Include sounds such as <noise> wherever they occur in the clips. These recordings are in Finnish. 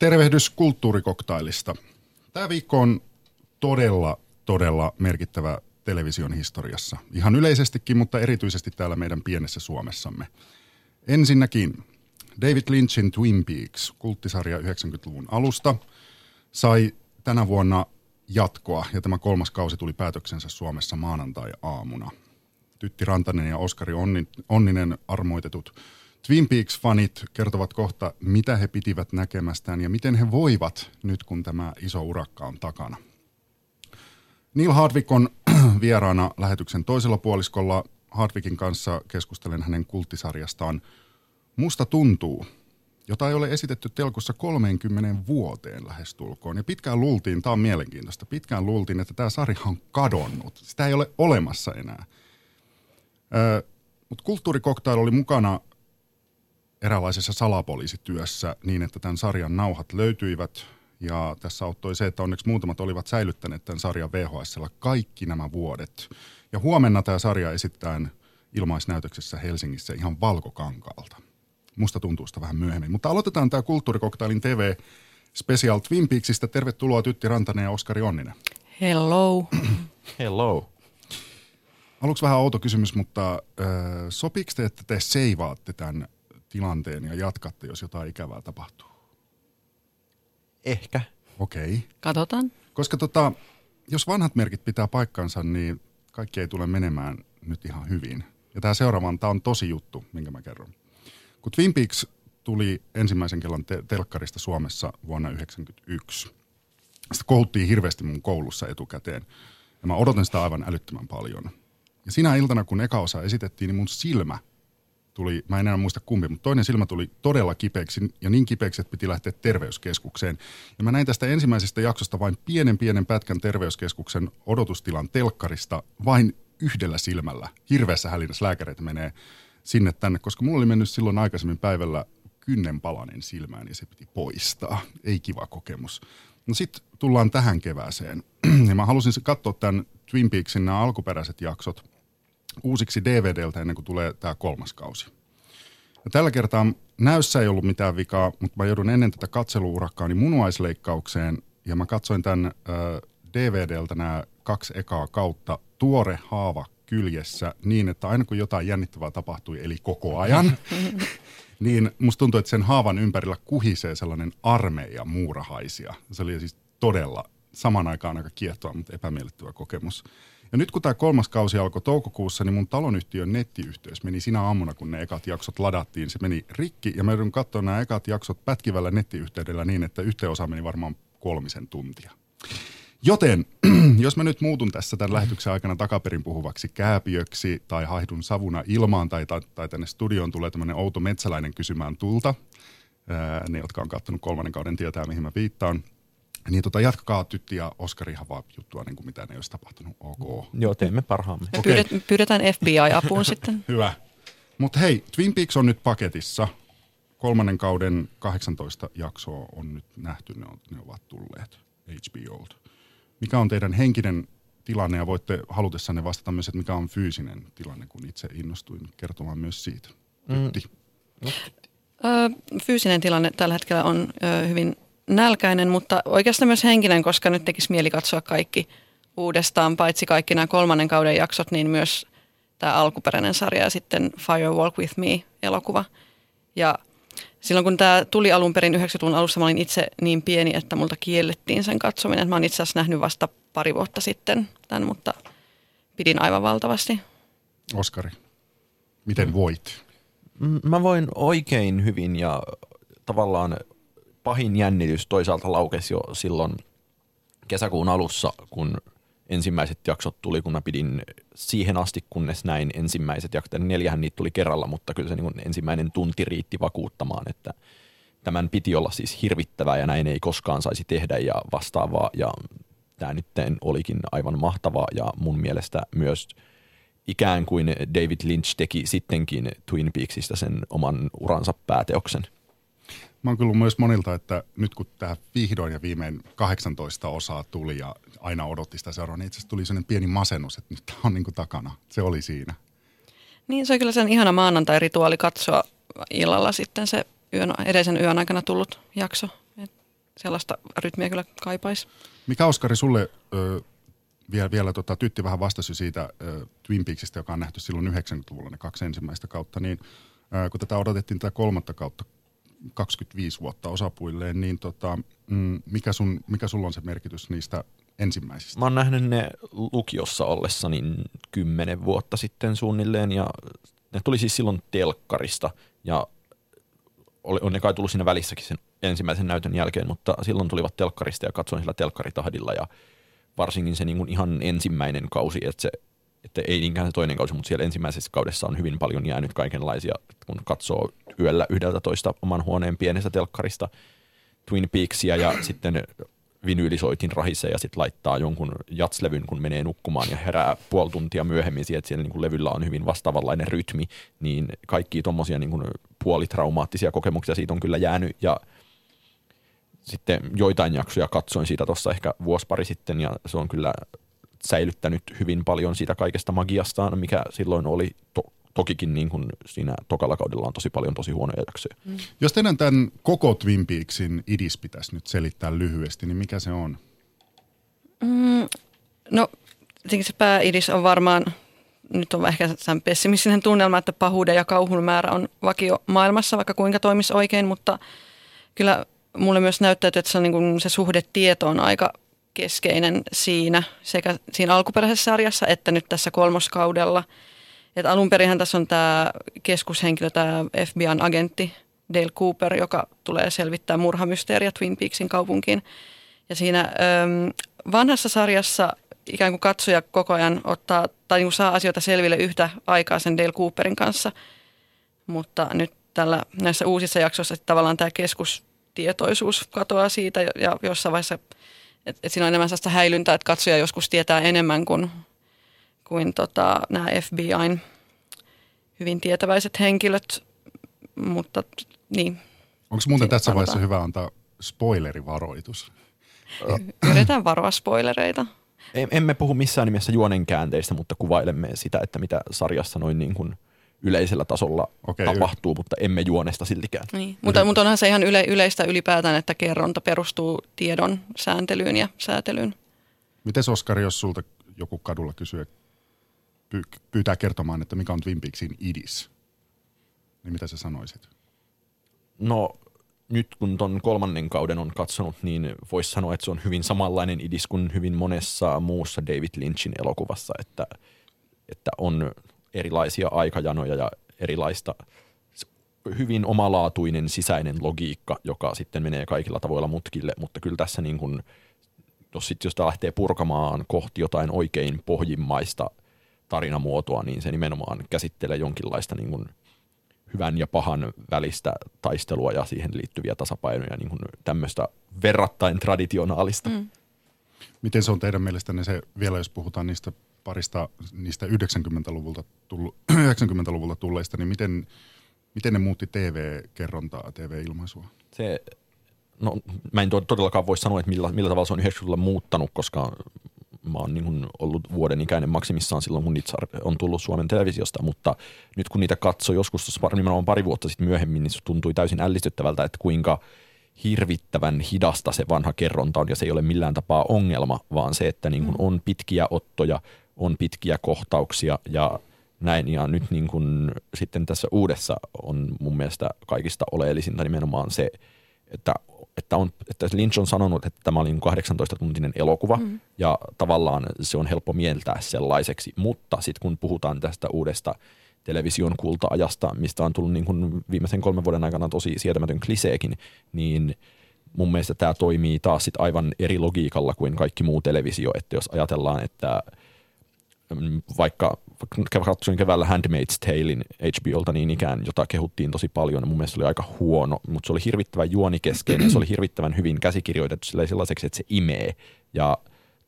Tervehdys kulttuurikoktailista. Tämä viikko on todella, todella merkittävä television historiassa. Ihan yleisestikin, mutta erityisesti täällä meidän pienessä Suomessamme. Ensinnäkin David Lynchin Twin Peaks, kulttisarja 90-luvun alusta, sai tänä vuonna jatkoa ja tämä kolmas kausi tuli päätöksensä Suomessa maanantai-aamuna. Tytti Rantanen ja Oskari Onninen armoitetut Twin Peaks-fanit kertovat kohta, mitä he pitivät näkemästään ja miten he voivat nyt, kun tämä iso urakka on takana. Neil Hardwick on <clears throat> vieraana lähetyksen toisella puoliskolla. Hardwickin kanssa keskustelen hänen kulttisarjastaan Musta tuntuu, jota ei ole esitetty telkussa 30 vuoteen lähestulkoon. Ja pitkään luultiin, tämä on mielenkiintoista, pitkään luultiin, että tämä sarja on kadonnut. Sitä ei ole olemassa enää. Mutta kulttuurikoktail oli mukana eräänlaisessa salapoliisityössä niin, että tämän sarjan nauhat löytyivät. Ja tässä auttoi se, että onneksi muutamat olivat säilyttäneet tämän sarjan VHSllä kaikki nämä vuodet. Ja huomenna tämä sarja esitetään ilmaisnäytöksessä Helsingissä ihan valkokankaalta. Musta tuntuu sitä vähän myöhemmin. Mutta aloitetaan tämä Kulttuurikoktailin TV Special Twin Peaksista. Tervetuloa Tytti Rantanen ja Oskari Onninen. Hello. <clears throat> Hello. Aluksi vähän outo kysymys, mutta äh, sopiiko te, että te seivaatte tämän tilanteen ja jatkatte, jos jotain ikävää tapahtuu? Ehkä. Okei. Okay. Katsotaan. Koska tota, jos vanhat merkit pitää paikkansa, niin kaikki ei tule menemään nyt ihan hyvin. Ja tämä seuraava tämä on tosi juttu, minkä mä kerron. Kun Twin Peaks tuli ensimmäisen kellon te- telkkarista Suomessa vuonna 1991, sitä kohuttiin hirveästi mun koulussa etukäteen. Ja mä odotin sitä aivan älyttömän paljon. Ja sinä iltana, kun eka osa esitettiin, niin mun silmä tuli, mä en enää muista kumpi, mutta toinen silmä tuli todella kipeäksi ja niin kipeäksi, että piti lähteä terveyskeskukseen. Ja mä näin tästä ensimmäisestä jaksosta vain pienen pienen pätkän terveyskeskuksen odotustilan telkkarista vain yhdellä silmällä. Hirveässä hälinässä lääkäreitä menee sinne tänne, koska mulla oli mennyt silloin aikaisemmin päivällä kynnenpalanen silmään ja se piti poistaa. Ei kiva kokemus. No sitten tullaan tähän kevääseen. <clears throat> ja mä halusin katsoa tämän Twin Peaksin nämä alkuperäiset jaksot uusiksi DVDltä ennen kuin tulee tämä kolmas kausi. Ja tällä kertaa näyssä ei ollut mitään vikaa, mutta mä joudun ennen tätä katseluurakkaani munuaisleikkaukseen ja mä katsoin tämän äh, DVDltä nämä kaksi ekaa kautta tuore haava kyljessä niin, että aina kun jotain jännittävää tapahtui, eli koko ajan, <laughs> niin musta tuntuu, että sen haavan ympärillä kuhisee sellainen armeija muurahaisia. Se oli siis todella saman aikaan aika kiehtova, mutta epämiellyttävä kokemus. Ja nyt kun tämä kolmas kausi alkoi toukokuussa, niin mun talonyhtiön nettiyhteys meni sinä aamuna, kun ne ekat jaksot ladattiin. Se meni rikki ja mä joudun katsoa nämä ekat jaksot pätkivällä nettiyhteydellä niin, että yhteenosa meni varmaan kolmisen tuntia. Joten <clears throat> jos mä nyt muutun tässä tämän lähetyksen aikana takaperin puhuvaksi kääpiöksi tai haihdun savuna ilmaan tai, tai, tai tänne studioon tulee tämmöinen outo metsäläinen kysymään tulta, ää, ne jotka on katsonut kolmannen kauden tietää mihin mä viittaan, niin tota, jatkakaa Tytti ja Oskari ihan vaan juttua niin kuin mitä ne olisi tapahtunut. Ok. Joo, teemme parhaamme. Me okay. pyydet, pyydetään FBI-apuun <laughs> sitten. Hyvä. Mutta hei, Twin Peaks on nyt paketissa. Kolmannen kauden 18 jaksoa on nyt nähty, ne, on, ne ovat tulleet HBOlta. Mikä on teidän henkinen tilanne ja voitte halutessanne vastata myös, että mikä on fyysinen tilanne, kun itse innostuin kertomaan myös siitä. Tytti. Mm. Ö, fyysinen tilanne tällä hetkellä on ö, hyvin nälkäinen, mutta oikeastaan myös henkinen, koska nyt tekisi mieli katsoa kaikki uudestaan, paitsi kaikki nämä kolmannen kauden jaksot, niin myös tämä alkuperäinen sarja ja sitten Fire Walk With Me-elokuva. Ja silloin kun tämä tuli alun perin 90-luvun alussa, mä olin itse niin pieni, että multa kiellettiin sen katsominen. Mä oon itse asiassa nähnyt vasta pari vuotta sitten tämän, mutta pidin aivan valtavasti. Oskari, miten voit? Mä voin oikein hyvin ja tavallaan pahin jännitys toisaalta laukesi jo silloin kesäkuun alussa, kun ensimmäiset jaksot tuli, kun mä pidin siihen asti, kunnes näin ensimmäiset jaksot. Neljähän niitä tuli kerralla, mutta kyllä se niin ensimmäinen tunti riitti vakuuttamaan, että tämän piti olla siis hirvittävää ja näin ei koskaan saisi tehdä ja vastaavaa. Ja tämä nyt olikin aivan mahtavaa ja mun mielestä myös ikään kuin David Lynch teki sittenkin Twin Peaksista sen oman uransa pääteoksen – Mä oon kyllä myös monilta, että nyt kun tämä vihdoin ja viimein 18 osaa tuli ja aina odotti sitä seuraavaa, niin itse asiassa tuli sellainen pieni masennus, että nyt tämä on niin kuin takana. Se oli siinä. Niin, se on kyllä sen ihana maanantai-rituaali katsoa illalla sitten se yön, edellisen yön aikana tullut jakso. Et sellaista rytmiä kyllä kaipaisi. Mikä Oskari sulle ö, vielä, vielä tota, Tytti vähän vastasi siitä ö, Twin Peaksista, joka on nähty silloin 90-luvulla ne kaksi ensimmäistä kautta, niin ö, kun tätä odotettiin tätä kolmatta kautta 25 vuotta osapuilleen, niin tota, mm, mikä, sun, mikä sulla on se merkitys niistä ensimmäisistä? Mä oon nähnyt ne lukiossa ollessa niin kymmenen vuotta sitten suunnilleen ja ne tuli siis silloin telkkarista ja oli, on ne kai tullut siinä välissäkin sen ensimmäisen näytön jälkeen, mutta silloin tulivat telkkarista ja katsoin sillä telkkaritahdilla ja varsinkin se niin kuin ihan ensimmäinen kausi, että se että ei niinkään se toinen kausi, mutta siellä ensimmäisessä kaudessa on hyvin paljon jäänyt kaikenlaisia, kun katsoo yöllä yhdeltä toista oman huoneen pienestä telkkarista Twin Peaksia ja <clears throat> sitten vinyylisoitin rahissa ja sitten laittaa jonkun jatslevyn, kun menee nukkumaan ja herää puoli tuntia myöhemmin siihen, että siellä niin kuin levyllä on hyvin vastaavanlainen rytmi, niin kaikki tuommoisia niin kuin puolitraumaattisia kokemuksia siitä on kyllä jäänyt ja sitten joitain jaksoja katsoin siitä tuossa ehkä vuosi pari sitten ja se on kyllä säilyttänyt hyvin paljon siitä kaikesta magiastaan, mikä silloin oli to- tokikin niin kuin siinä tokalla kaudella on tosi paljon tosi huonoja jaksoja. Mm. Jos teidän tämän koko Twin Peaksin idis pitäisi nyt selittää lyhyesti, niin mikä se on? Mm, no, se pääidis on varmaan, nyt on ehkä sen pessimistinen tunnelma, että pahuuden ja kauhun määrä on vakio maailmassa, vaikka kuinka toimisi oikein, mutta kyllä mulle myös näyttää, että se, on niin kuin se suhde tietoon aika keskeinen siinä sekä siinä alkuperäisessä sarjassa että nyt tässä kolmoskaudella. Et alun perinhän tässä on tämä keskushenkilö, tämä FBIn agentti Dale Cooper, joka tulee selvittää murhamysteeriä Twin Peaksin kaupunkiin. Ja siinä äm, vanhassa sarjassa ikään kuin katsoja koko ajan ottaa tai niin kuin saa asioita selville yhtä aikaa sen Dale Cooperin kanssa. Mutta nyt tällä, näissä uusissa jaksoissa tavallaan tämä keskustietoisuus katoaa siitä ja jossain vaiheessa – et, et siinä on enemmän sellaista häilyntää, että katsoja joskus tietää enemmän kuin, kuin tota, nämä FBIn hyvin tietäväiset henkilöt, mutta niin. Onko muuten tässä vaiheessa hyvä antaa spoilerivaroitus? Yritetään varoa spoilereita. Emme puhu missään nimessä juonen käänteistä, mutta kuvailemme sitä, että mitä sarjassa noin niin kuin – yleisellä tasolla okay, tapahtuu, y- mutta emme juonesta siltikään. Niin. Mutta, mutta onhan se ihan yle, yleistä ylipäätään, että kerronta perustuu tiedon sääntelyyn ja säätelyyn. Miten Oskari, jos sulta joku kadulla kysyy, py, pyytää kertomaan, että mikä on Twin Peaksin idis, niin mitä sä sanoisit? No nyt kun ton kolmannen kauden on katsonut, niin voisi sanoa, että se on hyvin samanlainen idis kuin hyvin monessa muussa David Lynchin elokuvassa, että, että on erilaisia aikajanoja ja erilaista hyvin omalaatuinen sisäinen logiikka, joka sitten menee kaikilla tavoilla mutkille, mutta kyllä tässä niin kuin, jos sitten jos lähtee purkamaan kohti jotain oikein pohjimmaista tarinamuotoa, niin se nimenomaan käsittelee jonkinlaista niin kuin hyvän ja pahan välistä taistelua ja siihen liittyviä tasapainoja, niin kuin tämmöistä verrattain traditionaalista. Mm. Miten se on teidän mielestänne se, vielä jos puhutaan niistä parista niistä 90-luvulta, tullu, <clears throat> 90-luvulta tulleista, niin miten, miten ne muutti TV-kerrontaa, TV-ilmaisua? Se, no mä en todellakaan voi sanoa, että millä, millä tavalla se on 90-luvulla muuttanut, koska mä oon niin ollut vuoden ikäinen maksimissaan silloin, kun niitä on tullut Suomen televisiosta, mutta nyt kun niitä katsoi joskus tuossa nimenomaan pari vuotta sitten myöhemmin, niin se tuntui täysin ällistyttävältä, että kuinka hirvittävän hidasta se vanha kerronta on, ja se ei ole millään tapaa ongelma, vaan se, että niin kuin mm. on pitkiä ottoja, on pitkiä kohtauksia ja näin. Ja nyt niin kuin sitten tässä uudessa on mun mielestä kaikista oleellisinta nimenomaan se, että, että, on, että Lynch on sanonut, että tämä oli 18-tuntinen elokuva mm. ja tavallaan se on helppo mieltää sellaiseksi. Mutta sitten kun puhutaan tästä uudesta television kulta-ajasta, mistä on tullut niin kuin viimeisen kolmen vuoden aikana tosi sietämätön kliseekin, niin mun mielestä tämä toimii taas sit aivan eri logiikalla kuin kaikki muu televisio. Että jos ajatellaan, että – Mm, vaikka katsoin keväällä Handmaid's Talein HBOlta niin ikään, jota kehuttiin tosi paljon. Mun mielestä se oli aika huono, mutta se oli hirvittävän juonikeskeinen. se oli hirvittävän hyvin käsikirjoitettu sellaiseksi, että se imee. Ja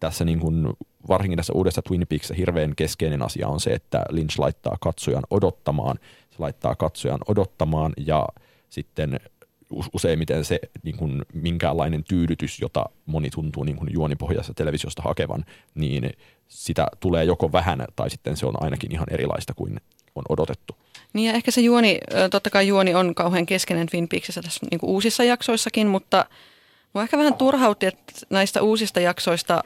tässä niin kuin, varsinkin tässä uudessa Twin Peaksissa hirveän keskeinen asia on se, että Lynch laittaa katsojan odottamaan. Se laittaa katsojan odottamaan ja sitten useimmiten se niin kuin minkäänlainen tyydytys, jota moni tuntuu niin kuin juonipohjaisessa televisiosta hakevan, niin sitä tulee joko vähän tai sitten se on ainakin ihan erilaista kuin on odotettu. Niin ja ehkä se juoni, totta kai juoni on kauhean keskeinen Twin Peaksissa tässä niin uusissa jaksoissakin, mutta, Mua ehkä vähän turhautti, että näistä uusista jaksoista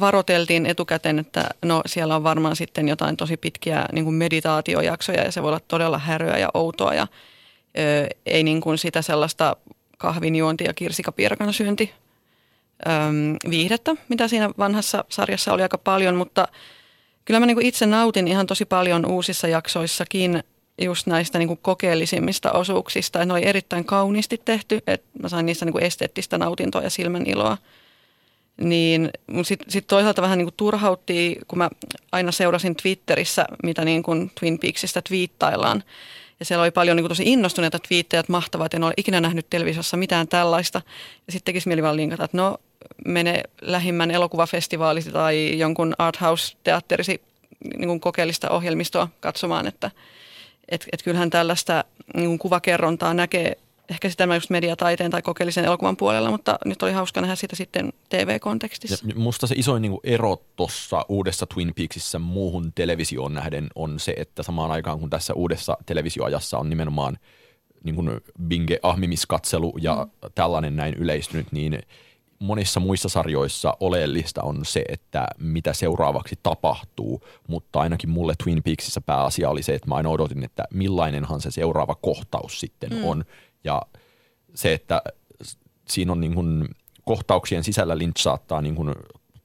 varoteltiin etukäteen, että no siellä on varmaan sitten jotain tosi pitkiä niin meditaatiojaksoja ja se voi olla todella häröä ja outoa ja ö, ei niin kuin sitä sellaista kahvinjuonti ja kirsikapiirakan syönti viihdettä, mitä siinä vanhassa sarjassa oli aika paljon, mutta kyllä mä niin kuin itse nautin ihan tosi paljon uusissa jaksoissakin just näistä niin kuin kokeellisimmista osuuksista. ne oli erittäin kauniisti tehty, että mä sain niistä niin kuin esteettistä nautintoa ja silmän iloa. Niin sitten sit toisaalta vähän niin kuin turhautti, kun mä aina seurasin Twitterissä, mitä niin kuin Twin Peaksista twiittaillaan. Ja siellä oli paljon niin kuin tosi innostuneita twiittejä, että mahtavaa, että en ole ikinä nähnyt televisiossa mitään tällaista. Ja sitten tekisi mieli vaan linkata, että no mene lähimmän elokuvafestivaali tai jonkun art house-teatterisi niin kuin kokeellista ohjelmistoa katsomaan, että et, et kyllähän tällaista niin kuin kuvakerrontaa näkee ehkä sitä just mediataiteen tai kokeellisen elokuvan puolella, mutta nyt oli hauska nähdä sitä sitten TV-kontekstissa. Ja musta se isoin niin ero tuossa uudessa Twin Peaksissä muuhun televisioon nähden on se, että samaan aikaan kun tässä uudessa televisioajassa on nimenomaan niin kuin binge-ahmimiskatselu ja mm. tällainen näin yleistynyt, niin monissa muissa sarjoissa oleellista on se, että mitä seuraavaksi tapahtuu, mutta ainakin mulle Twin Peaksissa pääasia oli se, että mä aina odotin, että millainenhan se seuraava kohtaus sitten mm. on. Ja se, että siinä on niin kuin kohtauksien sisällä Lynch saattaa niin kuin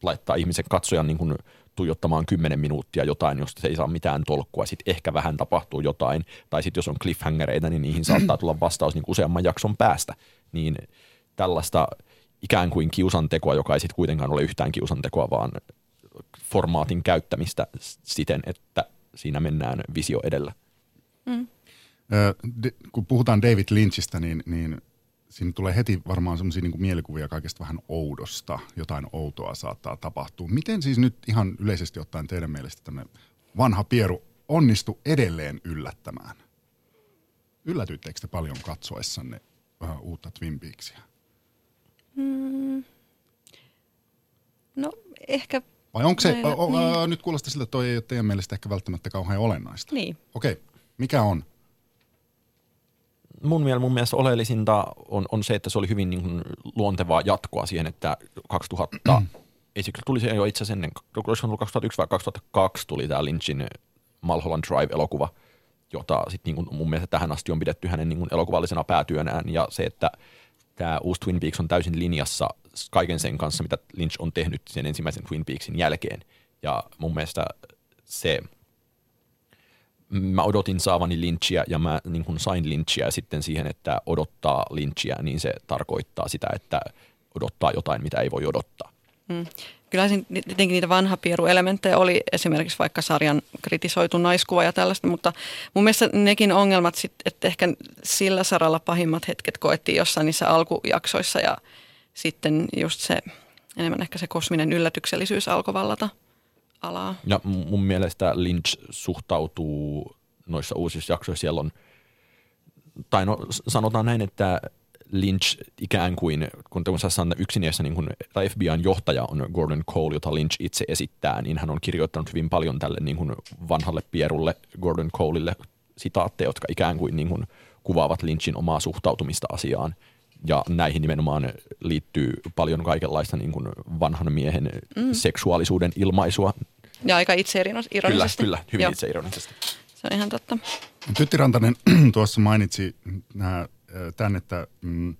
laittaa ihmisen katsojan niin kuin tuijottamaan 10 minuuttia jotain, josta se ei saa mitään tolkkua, sitten ehkä vähän tapahtuu jotain, tai sitten jos on cliffhangereita, niin niihin saattaa tulla vastaus niin useamman jakson päästä, niin tällaista ikään kuin kiusantekoa, joka ei sitten kuitenkaan ole yhtään kiusantekoa, vaan formaatin käyttämistä siten, että siinä mennään visio edellä. Mm kun puhutaan David Lynchistä, niin, niin siinä tulee heti varmaan semmoisia niin mielikuvia kaikesta vähän oudosta. Jotain outoa saattaa tapahtua. Miten siis nyt ihan yleisesti ottaen teidän mielestä tämmöinen vanha pieru onnistu edelleen yllättämään? Yllätyittekö te paljon katsoessanne uh, uutta Twin Peaksia? Mm. No ehkä... Vai onko se, o, o, niin. nyt kuulostaa siltä, että toi ei ole teidän mielestä ehkä välttämättä kauhean olennaista. Niin. Okei, okay. mikä on? Mun, mielestä, mun mielestä oleellisinta on, on se, että se oli hyvin niin kuin luontevaa jatkoa siihen, että 2000, ei se tuli se jo itse asiassa ennen, 2001 vai 2002 tuli tämä Lynchin Mulholland Drive-elokuva, jota sit niin kuin mun mielestä tähän asti on pidetty hänen niin kuin elokuvallisena päätyönään, ja se, että tämä uusi Twin Peaks on täysin linjassa kaiken sen kanssa, mitä Lynch on tehnyt sen ensimmäisen Twin Peaksin jälkeen, ja mun mielestä se – mä odotin saavani Lynchia ja mä niin kuin sain Lynchia ja sitten siihen, että odottaa Lynchia, niin se tarkoittaa sitä, että odottaa jotain, mitä ei voi odottaa. Mm. Kyllä tietenkin niitä vanha elementtejä oli esimerkiksi vaikka sarjan kritisoitu naiskuva ja tällaista, mutta mun mielestä nekin ongelmat, sit, että ehkä sillä saralla pahimmat hetket koettiin jossain niissä alkujaksoissa ja sitten just se enemmän ehkä se kosminen yllätyksellisyys alkoi vallata alaa. Ja mun mielestä Lynch suhtautuu noissa uusissa jaksoissa, siellä on, tai no sanotaan näin, että Lynch ikään kuin, kun tämmöisessä yksiniässä, niin kuin, tai FBIn johtaja on Gordon Cole, jota Lynch itse esittää, niin hän on kirjoittanut hyvin paljon tälle niin kuin vanhalle pierulle Gordon Coleille sitaatteja, jotka ikään kuin, niin kuin kuvaavat Lynchin omaa suhtautumista asiaan. Ja näihin nimenomaan liittyy paljon kaikenlaista niin kuin vanhan miehen mm. seksuaalisuuden ilmaisua. Ja aika itseironisesti. Kyllä, kyllä, hyvin Joo. itseironisesti. Se on ihan totta. Tytti Rantanen <clears throat> tuossa mainitsi nämä, tämän, että mm,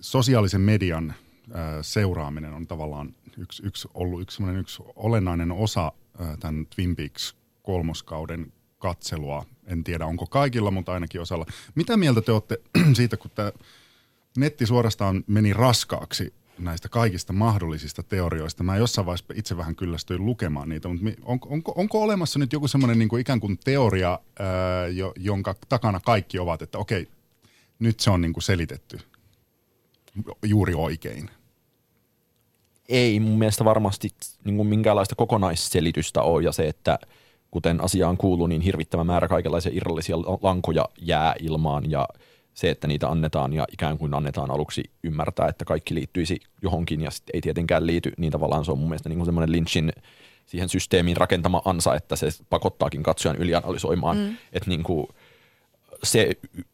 sosiaalisen median äh, seuraaminen on tavallaan yksi, yksi, ollut yksi, yksi olennainen osa äh, tämän Twin Peaks kolmoskauden katselua. En tiedä, onko kaikilla, mutta ainakin osalla. Mitä mieltä te olette <clears throat> siitä, kun tämä netti suorastaan meni raskaaksi näistä kaikista mahdollisista teorioista. Mä jossain vaiheessa itse vähän kyllästyin lukemaan niitä, mutta onko, onko, onko olemassa nyt joku semmoinen niin ikään kuin teoria, ää, jo, jonka takana kaikki ovat, että okei, nyt se on niin kuin selitetty juuri oikein? Ei mun mielestä varmasti niin kuin minkäänlaista kokonaisselitystä ole ja se, että kuten asiaan kuuluu, niin hirvittävä määrä kaikenlaisia irrallisia lankoja jää ilmaan ja – se, että niitä annetaan ja ikään kuin annetaan aluksi ymmärtää, että kaikki liittyisi johonkin ja sitten ei tietenkään liity, niin tavallaan se on mun mielestä niin kuin semmoinen Lynchin siihen systeemiin rakentama ansa, että se pakottaakin katsojan ylianalysoimaan, mm. että niin kuin, se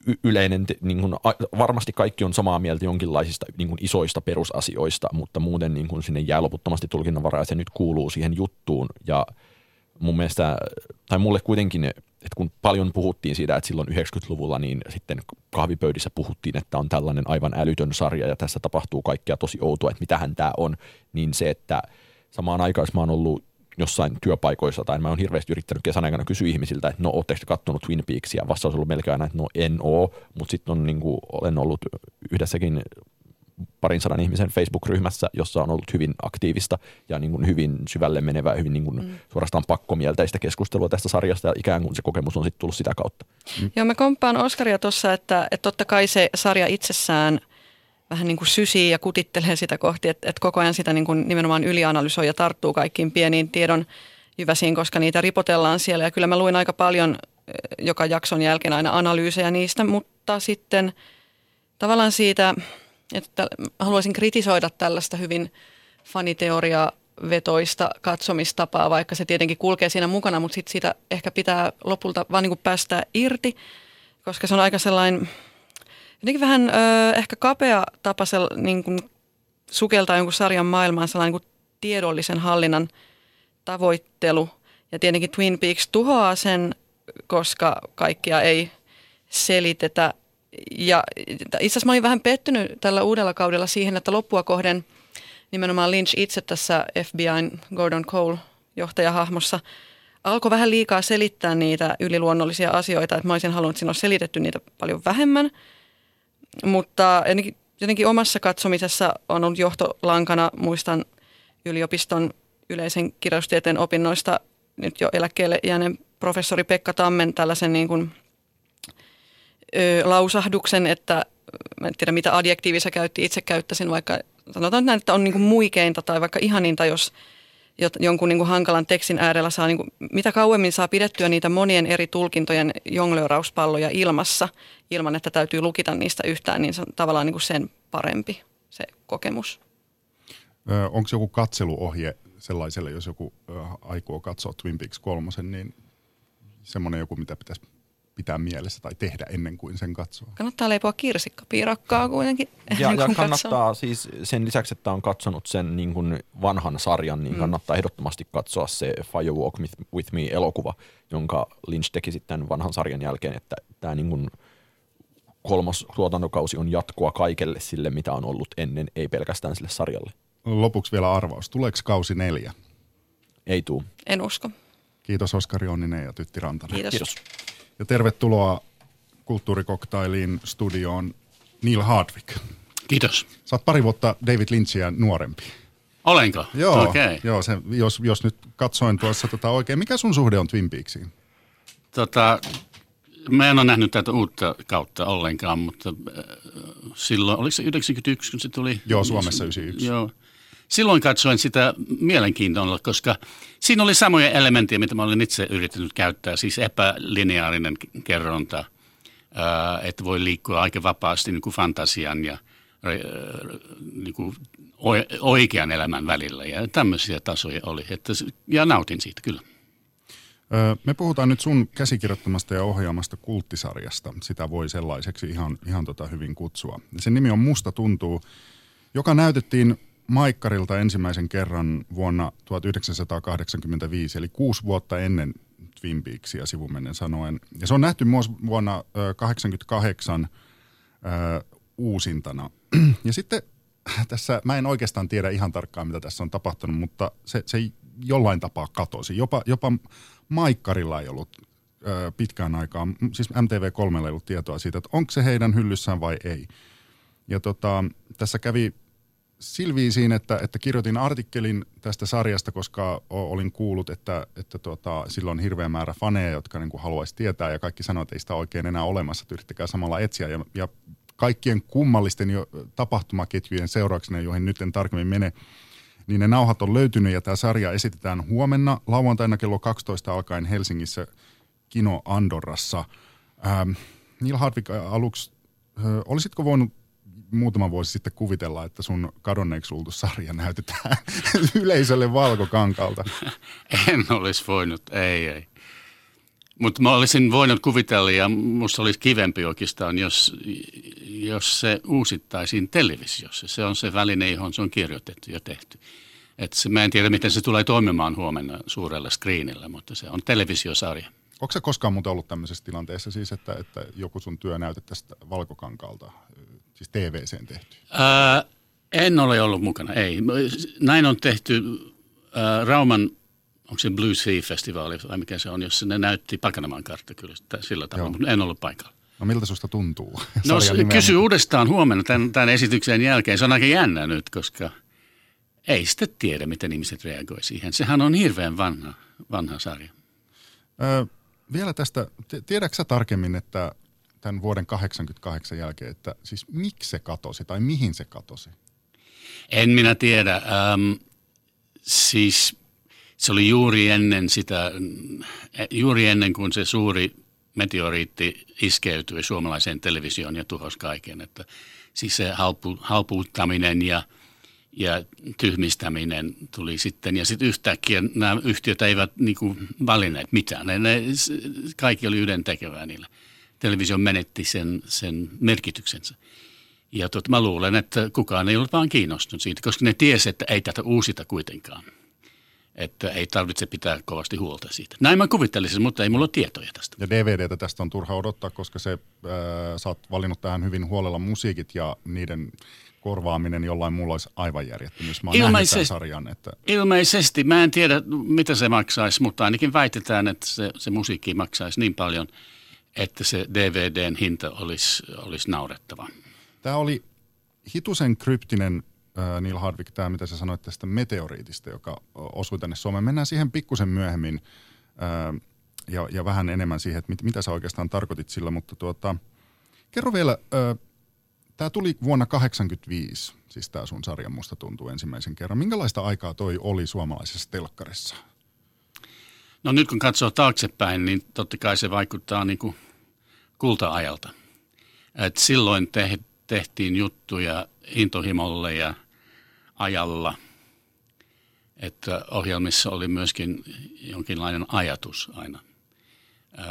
y- yleinen, niin kuin, varmasti kaikki on samaa mieltä jonkinlaisista niin kuin isoista perusasioista, mutta muuten niin kuin sinne jää loputtomasti tulkinnanvaraa ja se nyt kuuluu siihen juttuun ja mun mielestä, tai mulle kuitenkin, että kun paljon puhuttiin siitä, että silloin 90-luvulla niin sitten kahvipöydissä puhuttiin, että on tällainen aivan älytön sarja ja tässä tapahtuu kaikkea tosi outoa, että mitähän tämä on, niin se, että samaan aikaan mä oon ollut jossain työpaikoissa, tai mä oon hirveästi yrittänyt kesän aikana kysyä ihmisiltä, että no, ootteko kattonut Twin Peaksia? Vastaus on ollut melkein aina, että no en oo, mutta sitten on niin kuin, olen ollut yhdessäkin parin sadan ihmisen Facebook-ryhmässä, jossa on ollut hyvin aktiivista ja niin kuin hyvin syvälle menevää, hyvin niin kuin mm. suorastaan pakkomielteistä keskustelua tästä sarjasta ja ikään kuin se kokemus on sitten tullut sitä kautta. Mm. Joo, mä komppaan Oskaria tuossa, että, että totta kai se sarja itsessään vähän niin kuin sysii ja kutittelee sitä kohti, että, että koko ajan sitä niin kuin nimenomaan ylianalysoi ja tarttuu kaikkiin pieniin tiedon jyväsiin, koska niitä ripotellaan siellä. Ja kyllä mä luin aika paljon eh, joka jakson jälkeen aina analyysejä niistä, mutta sitten tavallaan siitä, että haluaisin kritisoida tällaista hyvin faniteoria vetoista katsomistapaa, vaikka se tietenkin kulkee siinä mukana, mutta sitten siitä ehkä pitää lopulta vaan niin kuin päästä irti, koska se on aika sellainen jotenkin vähän ö, ehkä kapea tapa sel, niin kuin sukeltaa jonkun sarjan maailmaan sellainen niin kuin tiedollisen hallinnan tavoittelu. Ja tietenkin Twin Peaks tuhoaa sen, koska kaikkia ei selitetä. Ja itse asiassa mä olin vähän pettynyt tällä uudella kaudella siihen, että loppua kohden nimenomaan Lynch itse tässä FBIn Gordon Cole johtajahahmossa alkoi vähän liikaa selittää niitä yliluonnollisia asioita, että mä olisin halunnut, että siinä olisi selitetty niitä paljon vähemmän – mutta jotenkin, jotenkin omassa katsomisessa on ollut johtolankana, muistan yliopiston yleisen kirjoitustieteen opinnoista nyt jo eläkkeelle jääneen professori Pekka Tammen tällaisen niin kuin, ö, lausahduksen, että mä en tiedä mitä adjektiivissa käytti, itse käyttäisin vaikka, sanotaan näin, että on niin kuin muikeinta tai vaikka ihaninta, jos – jonkun niin kuin hankalan tekstin äärellä saa, niin kuin, mitä kauemmin saa pidettyä niitä monien eri tulkintojen jonglöörauspalloja ilmassa, ilman että täytyy lukita niistä yhtään, niin se on tavallaan niin kuin sen parempi se kokemus. Onko joku katseluohje sellaiselle, jos joku aikoo katsoa Twin Peaks kolmosen, niin semmoinen joku, mitä pitäisi pitää mielessä tai tehdä ennen kuin sen katsoo. Kannattaa leipoa kirsikkapiirakkaa kuitenkin. Ja, ja kannattaa katsoo. siis sen lisäksi, että on katsonut sen niin kuin vanhan sarjan, niin mm. kannattaa ehdottomasti katsoa se Firewalk with Me elokuva, jonka Lynch teki sitten vanhan sarjan jälkeen, että tämä niin kuin kolmas tuotantokausi on jatkoa kaikelle sille, mitä on ollut ennen, ei pelkästään sille sarjalle. Lopuksi vielä arvaus. Tuleeko kausi neljä? Ei tuu. En usko. Kiitos Oskari Onninen ja Tytti Rantanen. Kiitos. Kiitos. Ja tervetuloa kulttuurikoktailiin studioon Neil Hardwick. Kiitos. Sä oot pari vuotta David Lynchia nuorempi. Olenko? Joo, okay. joo se, jos, jos nyt katsoin tuossa tota oikein. Mikä sun suhde on Twin Peaksiin? Tota, mä en ole nähnyt tätä uutta kautta ollenkaan, mutta äh, silloin, oliko se 91, kun se tuli? Joo, Suomessa 91. Joo silloin katsoin sitä mielenkiintoilla, koska siinä oli samoja elementtejä, mitä mä olin itse yrittänyt käyttää, siis epälineaarinen kerronta, että voi liikkua aika vapaasti niin kuin fantasian ja niin kuin oikean elämän välillä ja tämmöisiä tasoja oli, että, ja nautin siitä kyllä. Me puhutaan nyt sun käsikirjoittamasta ja ohjaamasta kulttisarjasta. Sitä voi sellaiseksi ihan, ihan tota hyvin kutsua. Sen nimi on Musta tuntuu, joka näytettiin Maikkarilta ensimmäisen kerran vuonna 1985, eli kuusi vuotta ennen Twin Peaksia sivumennen sanoen. Ja se on nähty myös vuonna 1988 uusintana. <clears throat> Ja sitten tässä, mä en oikeastaan tiedä ihan tarkkaan, mitä tässä on tapahtunut, mutta se, se jollain tapaa katosi. Jopa, jopa Maikkarilla ei ollut ö, pitkään aikaa, siis MTV3 ei ollut tietoa siitä, että onko se heidän hyllyssään vai ei. Ja tota, tässä kävi Silviisiin, että, että kirjoitin artikkelin tästä sarjasta, koska olin kuullut, että, että tuota, silloin on hirveä määrä faneja, jotka niin kuin haluaisi tietää ja kaikki sanoivat, että ei sitä oikein enää olemassa, että yrittäkää samalla etsiä. Ja, ja kaikkien kummallisten jo, tapahtumaketjujen seurauksena, joihin nyt en tarkemmin mene, niin ne nauhat on löytynyt ja tämä sarja esitetään huomenna lauantaina kello 12 alkaen Helsingissä Kino Andorrassa. Ähm, Neil Hardwick aluksi, äh, olisitko voinut muutama vuosi sitten kuvitella, että sun kadonneeksi luultu sarja näytetään <laughs> yleisölle valkokankalta? En olisi voinut, ei, ei. Mutta mä olisin voinut kuvitella, ja musta olisi kivempi oikeastaan, jos, jos se uusittaisiin televisiossa. Se on se väline, johon se on kirjoitettu ja tehty. Et se, mä en tiedä, miten se tulee toimimaan huomenna suurella screenillä, mutta se on televisiosarja. Onko se koskaan muuten ollut tämmöisessä tilanteessa siis, että, että joku sun työ näytettäisiin valkokankaalta, siis TVCen tehty? Ää, en ole ollut mukana, ei. Näin on tehty ää, Rauman, onko se Blue Sea-festivaali vai mikä se on, jossa ne näytti Pakanaman kartta kyllä sillä tavalla, mutta en ollut paikalla. No miltä susta tuntuu? <laughs> No kysy uudestaan huomenna tämän, tämän esityksen jälkeen. Se on aika jännä nyt, koska ei sitten tiedä, miten ihmiset reagoivat siihen. Sehän on hirveän vanha, vanha sarja. Öö, vielä tästä, tiedätkö sä tarkemmin, että tämän vuoden 88 jälkeen, että siis miksi se katosi tai mihin se katosi? En minä tiedä. Ähm, siis se oli juuri ennen sitä, juuri ennen kuin se suuri meteoriitti iskeytyi suomalaiseen televisioon ja tuhosi kaiken. Että siis se halpu, halpuuttaminen ja, ja tyhmistäminen tuli sitten. Ja sitten yhtäkkiä nämä yhtiöt eivät niin kuin valinneet mitään. Ne, ne, kaikki oli yhdentekevää niillä. Televisio menetti sen, sen merkityksensä. Ja tot, mä luulen, että kukaan ei ollut vaan kiinnostunut siitä, koska ne tiesi, että ei tätä uusita kuitenkaan. Että ei tarvitse pitää kovasti huolta siitä. Näin mä kuvittelisin, mutta ei mulla ole tietoja tästä. Ja DVDtä tästä on turha odottaa, koska se, äh, sä oot valinnut tähän hyvin huolella musiikit ja niiden korvaaminen jollain muulla olisi aivan järjettömyys. Mä ilmeisesti, sarjan, että... ilmeisesti. Mä en tiedä, mitä se maksaisi, mutta ainakin väitetään, että se, se musiikki maksaisi niin paljon, että se DVDn hinta olisi, olisi naurettava. Tämä oli hitusen kryptinen äh, Neil Hardwick, tämä mitä sä sanoit tästä meteoriitista, joka osui tänne Suomeen. Mennään siihen pikkusen myöhemmin äh, ja, ja vähän enemmän siihen, että mit, mitä sä oikeastaan tarkoitit sillä, mutta tuota, kerro vielä, äh, tämä tuli vuonna 1985, siis tämä sun sarja musta tuntuu ensimmäisen kerran. Minkälaista aikaa toi oli suomalaisessa telkkarissa? No nyt kun katsoo taaksepäin, niin totta kai se vaikuttaa niin kuin kulta-ajalta. Et silloin te, tehtiin juttuja intohimolle ja ajalla, että ohjelmissa oli myöskin jonkinlainen ajatus aina,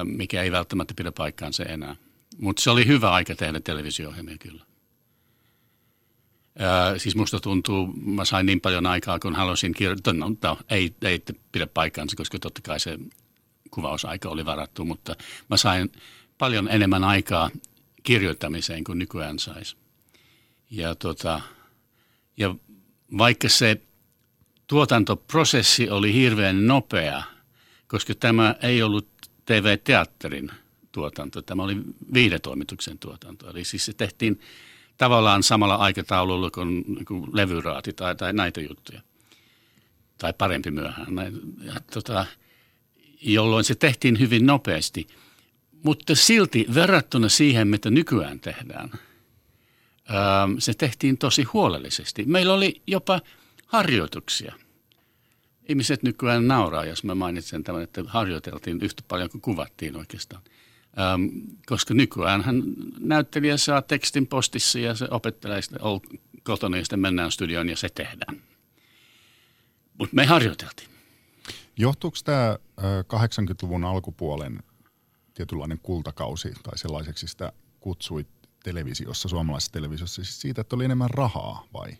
mikä ei välttämättä pidä paikkaansa enää. Mutta se oli hyvä aika tehdä televisio-ohjelmia kyllä. Ää, siis musta tuntuu, mä sain niin paljon aikaa, kun halusin kirjoittaa, no, no ei, ei pidä paikkaansa, koska totta kai se kuvausaika oli varattu, mutta mä sain paljon enemmän aikaa kirjoittamiseen kuin nykyään saisi. Ja, tota, ja vaikka se tuotantoprosessi oli hirveän nopea, koska tämä ei ollut TV-teatterin tuotanto, tämä oli viidetoimituksen tuotanto. Eli siis se tehtiin tavallaan samalla aikataululla kuin, kuin levyraati tai, tai näitä juttuja. Tai parempi myöhään. Ja, tota, jolloin se tehtiin hyvin nopeasti – mutta silti verrattuna siihen, mitä nykyään tehdään, ähm, se tehtiin tosi huolellisesti. Meillä oli jopa harjoituksia. Ihmiset nykyään nauraa, jos mä mainitsen tämän, että harjoiteltiin yhtä paljon kuin kuvattiin oikeastaan. Ähm, koska nykyään hän näyttelijä saa tekstin postissa ja se opettelee sitä kotona ja sitten mennään studioon ja se tehdään. Mutta me harjoiteltiin. Johtuuko tämä 80-luvun alkupuolen tietynlainen kultakausi tai sellaiseksi sitä kutsuit televisiossa, suomalaisessa televisiossa, siis siitä, että oli enemmän rahaa vai?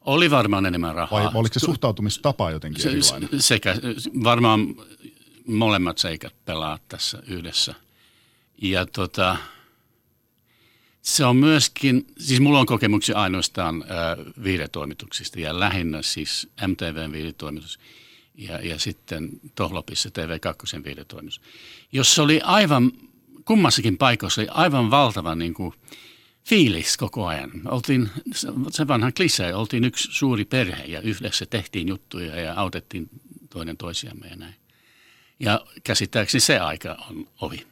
Oli varmaan enemmän rahaa. Vai oliko se suhtautumistapa jotenkin se, erilainen? Sekä varmaan molemmat seikat pelaa tässä yhdessä. Ja tota, se on myöskin, siis mulla on kokemuksia ainoastaan äh, viidetoimituksista ja lähinnä siis MTVn viidetoimitus ja, ja sitten Tohlopissa TV2 viidetoimitus, jossa oli aivan, kummassakin paikassa oli aivan valtava niin kuin, fiilis koko ajan. Oltiin, se vanha klisee, oltiin yksi suuri perhe ja yhdessä tehtiin juttuja ja autettiin toinen toisiamme ja näin. Ja käsittääkseni se aika on ohi.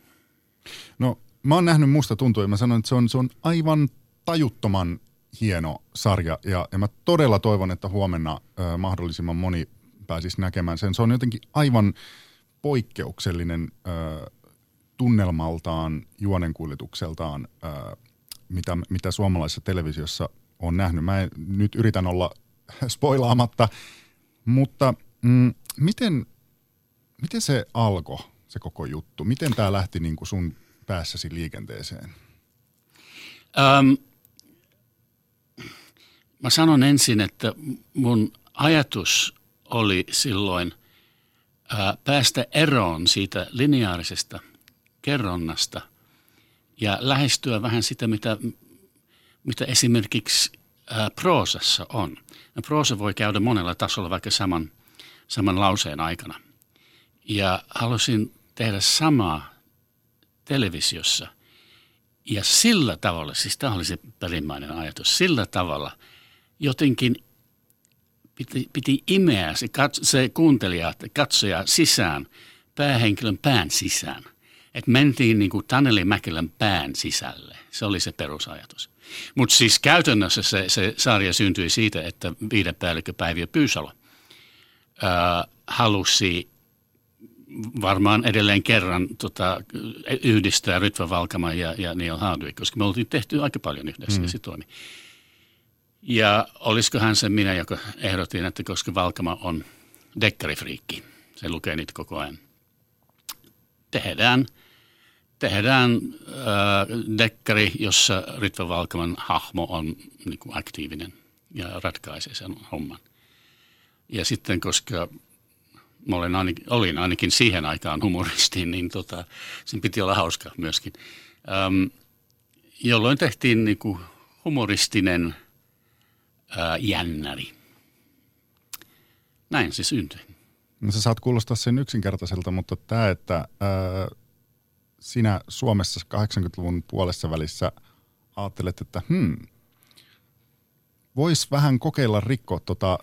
No mä oon nähnyt Musta tuntuu ja mä sanoin, että se on, se on aivan tajuttoman hieno sarja ja, ja mä todella toivon, että huomenna ö, mahdollisimman moni pääsisi näkemään sen. Se on jotenkin aivan poikkeuksellinen ö, tunnelmaltaan, juonenkuljetukseltaan, ö, mitä, mitä suomalaisessa televisiossa on nähnyt. Mä en, nyt yritän olla <laughs> spoilaamatta, mutta mm, miten, miten se alkoi, se koko juttu. Miten tämä lähti niin kuin sun päässäsi liikenteeseen? Um, mä sanon ensin, että mun ajatus oli silloin ää, päästä eroon siitä lineaarisesta kerronnasta ja lähestyä vähän sitä, mitä, mitä esimerkiksi ää, proosassa on. Ja proosa voi käydä monella tasolla vaikka saman, saman lauseen aikana. Ja halusin tehdä samaa televisiossa. Ja sillä tavalla, siis tämä oli se perimmäinen ajatus, sillä tavalla jotenkin piti, piti imeä se, kat, se kuuntelija, katsoja sisään, päähenkilön pään sisään. Että mentiin niin kuin Taneli Mäkelän pään sisälle. Se oli se perusajatus. Mutta siis käytännössä se, se sarja syntyi siitä, että viiden päällikkö Päiviö Pyysalo ää, halusi varmaan edelleen kerran tota, yhdistää Rytva Valkama ja, ja Neil Hardwick, koska me oltiin tehty aika paljon yhdessä mm. ja se toimi. Ja olisiko hän se minä, joka ehdotin, että koska Valkama on dekkarifriikki, se lukee niitä koko ajan. Tehdään, tehdään äh, dekkari, jossa Ritva Valkaman hahmo on niin kuin aktiivinen ja ratkaisee sen homman. Ja sitten, koska mä olen ainakin, olin ainakin siihen aikaan humoristi, niin tota, sen piti olla hauska myöskin. Ähm, jolloin tehtiin niin kuin humoristinen – ää, jännäri. Näin se syntyi. No sä saat kuulostaa sen yksinkertaiselta, mutta tämä, että ää, sinä Suomessa 80-luvun puolessa välissä ajattelet, että hmm, vois vähän kokeilla rikkoa tota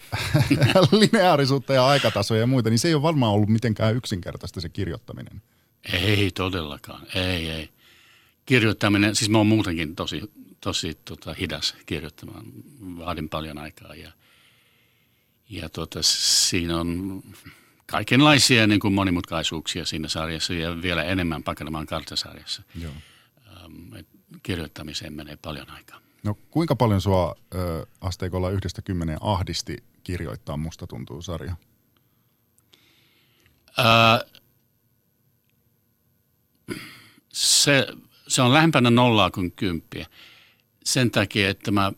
<laughs> lineaarisuutta ja aikatasoja ja muita, niin se ei ole varmaan ollut mitenkään yksinkertaista se kirjoittaminen. Ei todellakaan, ei, ei. Kirjoittaminen, siis mä oon muutenkin tosi tosi tota, hidas kirjoittamaan. Vaadin paljon aikaa ja, ja tota, siinä on kaikenlaisia niin kuin monimutkaisuuksia siinä sarjassa ja vielä enemmän Pakanamaan kartasarjassa. Joo. Ähm, kirjoittamiseen menee paljon aikaa. No kuinka paljon sua ö, asteikolla yhdestä kymmeneen ahdisti kirjoittaa Musta tuntuu sarja? Ää, se, se on lähempänä nollaa kuin kymppiä sen takia, että mä,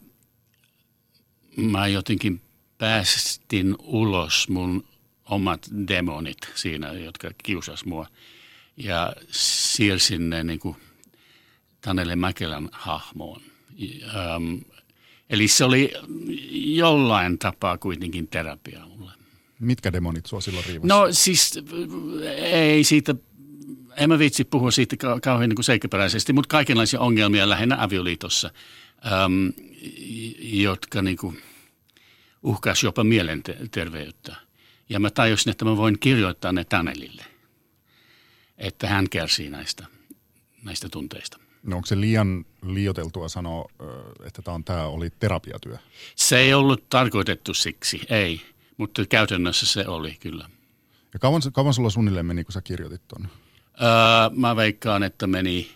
mä jotenkin päästin ulos mun omat demonit siinä, jotka kiusas mua. Ja siirsin ne niin kuin Tanelle Mäkelän hahmoon. Ähm, eli se oli jollain tapaa kuitenkin terapia mulle. Mitkä demonit sua silloin riivasi? No siis ei siitä en mä viitsi puhua siitä kauhean niin kuin seikkaperäisesti, mutta kaikenlaisia ongelmia lähinnä avioliitossa, äm, jotka niin kuin uhkaisi jopa mielenterveyttä. Ja mä tajusin, että mä voin kirjoittaa ne Tanelille, että hän kärsii näistä, näistä tunteista. No onko se liian liioteltua sanoa, että tämä, on, tämä oli terapiatyö? Se ei ollut tarkoitettu siksi, ei. Mutta käytännössä se oli kyllä. Ja kauan, kauan sulla suunnilleen meni, kun sä kirjoitit tuonne? Öö, mä veikkaan, että meni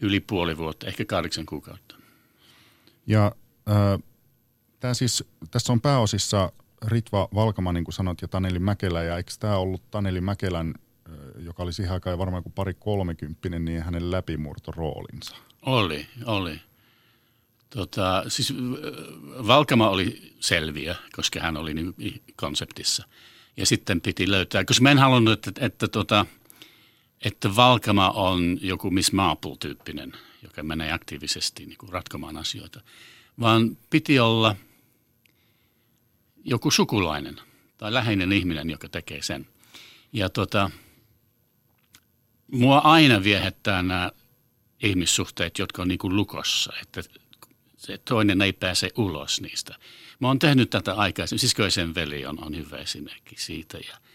yli puoli vuotta, ehkä kahdeksan kuukautta. Ja öö, tää siis, tässä on pääosissa Ritva Valkama, niin kuin sanot, ja Taneli Mäkelä. Ja eikö tämä ollut Taneli Mäkelän, joka oli siihen aikaan varmaan kuin pari kolmekymppinen, niin hänen läpimurtoroolinsa? Oli, oli. Tota, siis Valkama oli selviä, koska hän oli niin konseptissa. Ja sitten piti löytää, koska mä en halunnut, että, että, että tota, että Valkama on joku Miss Marple-tyyppinen, joka menee aktiivisesti niin kuin ratkomaan asioita, vaan piti olla joku sukulainen tai läheinen ihminen, joka tekee sen. Ja tota, mua aina viehättää nämä ihmissuhteet, jotka on niin kuin lukossa, että se toinen ei pääse ulos niistä. Mä oon tehnyt tätä aikaisemmin, siskoisen veli on, on hyvä esimerkki siitä ja –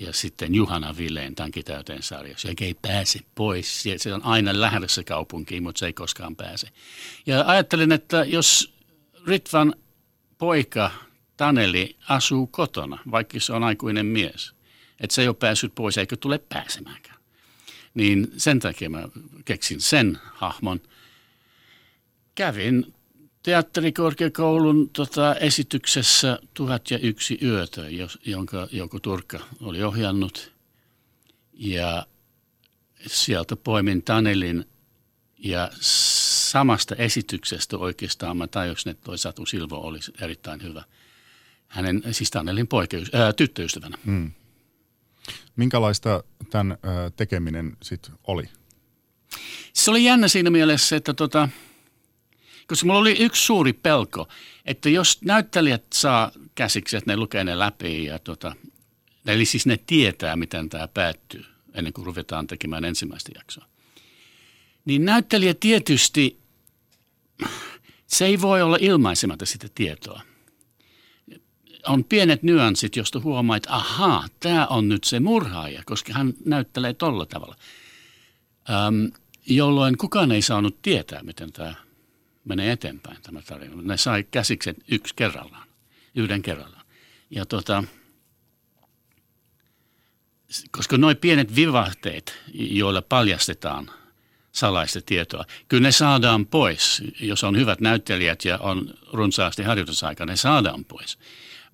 ja sitten Juhana Villeen tankitäyteen sarjassa, joka ei pääse pois. Se on aina lähdössä kaupunkiin, mutta se ei koskaan pääse. Ja ajattelin, että jos Ritvan poika Taneli asuu kotona, vaikka se on aikuinen mies, että se ei ole päässyt pois eikä tule pääsemäänkään. Niin sen takia mä keksin sen hahmon. Kävin teatterikorkeakoulun tota, esityksessä Tuhat ja yksi yötä, jonka joku Turkka oli ohjannut. Ja sieltä poimin Tanelin ja samasta esityksestä oikeastaan mä tajusin, että toi Satu Silvo oli erittäin hyvä. Hänen, siis Tanelin poikeus, ää, tyttöystävänä. Hmm. Minkälaista tämän tekeminen sitten oli? Se oli jännä siinä mielessä, että tota, koska mulla oli yksi suuri pelko, että jos näyttelijät saa käsiksi, että ne lukee ne läpi ja tota, eli siis ne tietää, miten tämä päättyy ennen kuin ruvetaan tekemään ensimmäistä jaksoa. Niin näyttelijä tietysti, se ei voi olla ilmaisematta sitä tietoa. On pienet nyanssit, josta huomaa, että ahaa, tämä on nyt se murhaaja, koska hän näyttelee tolla tavalla. Öm, jolloin kukaan ei saanut tietää, miten tämä menee eteenpäin tämä tarina. Ne sai käsikset yksi kerrallaan, yhden kerrallaan. Ja tota, koska noin pienet vivahteet, joilla paljastetaan salaista tietoa, kyllä ne saadaan pois. Jos on hyvät näyttelijät ja on runsaasti harjoitusaikaa, ne saadaan pois.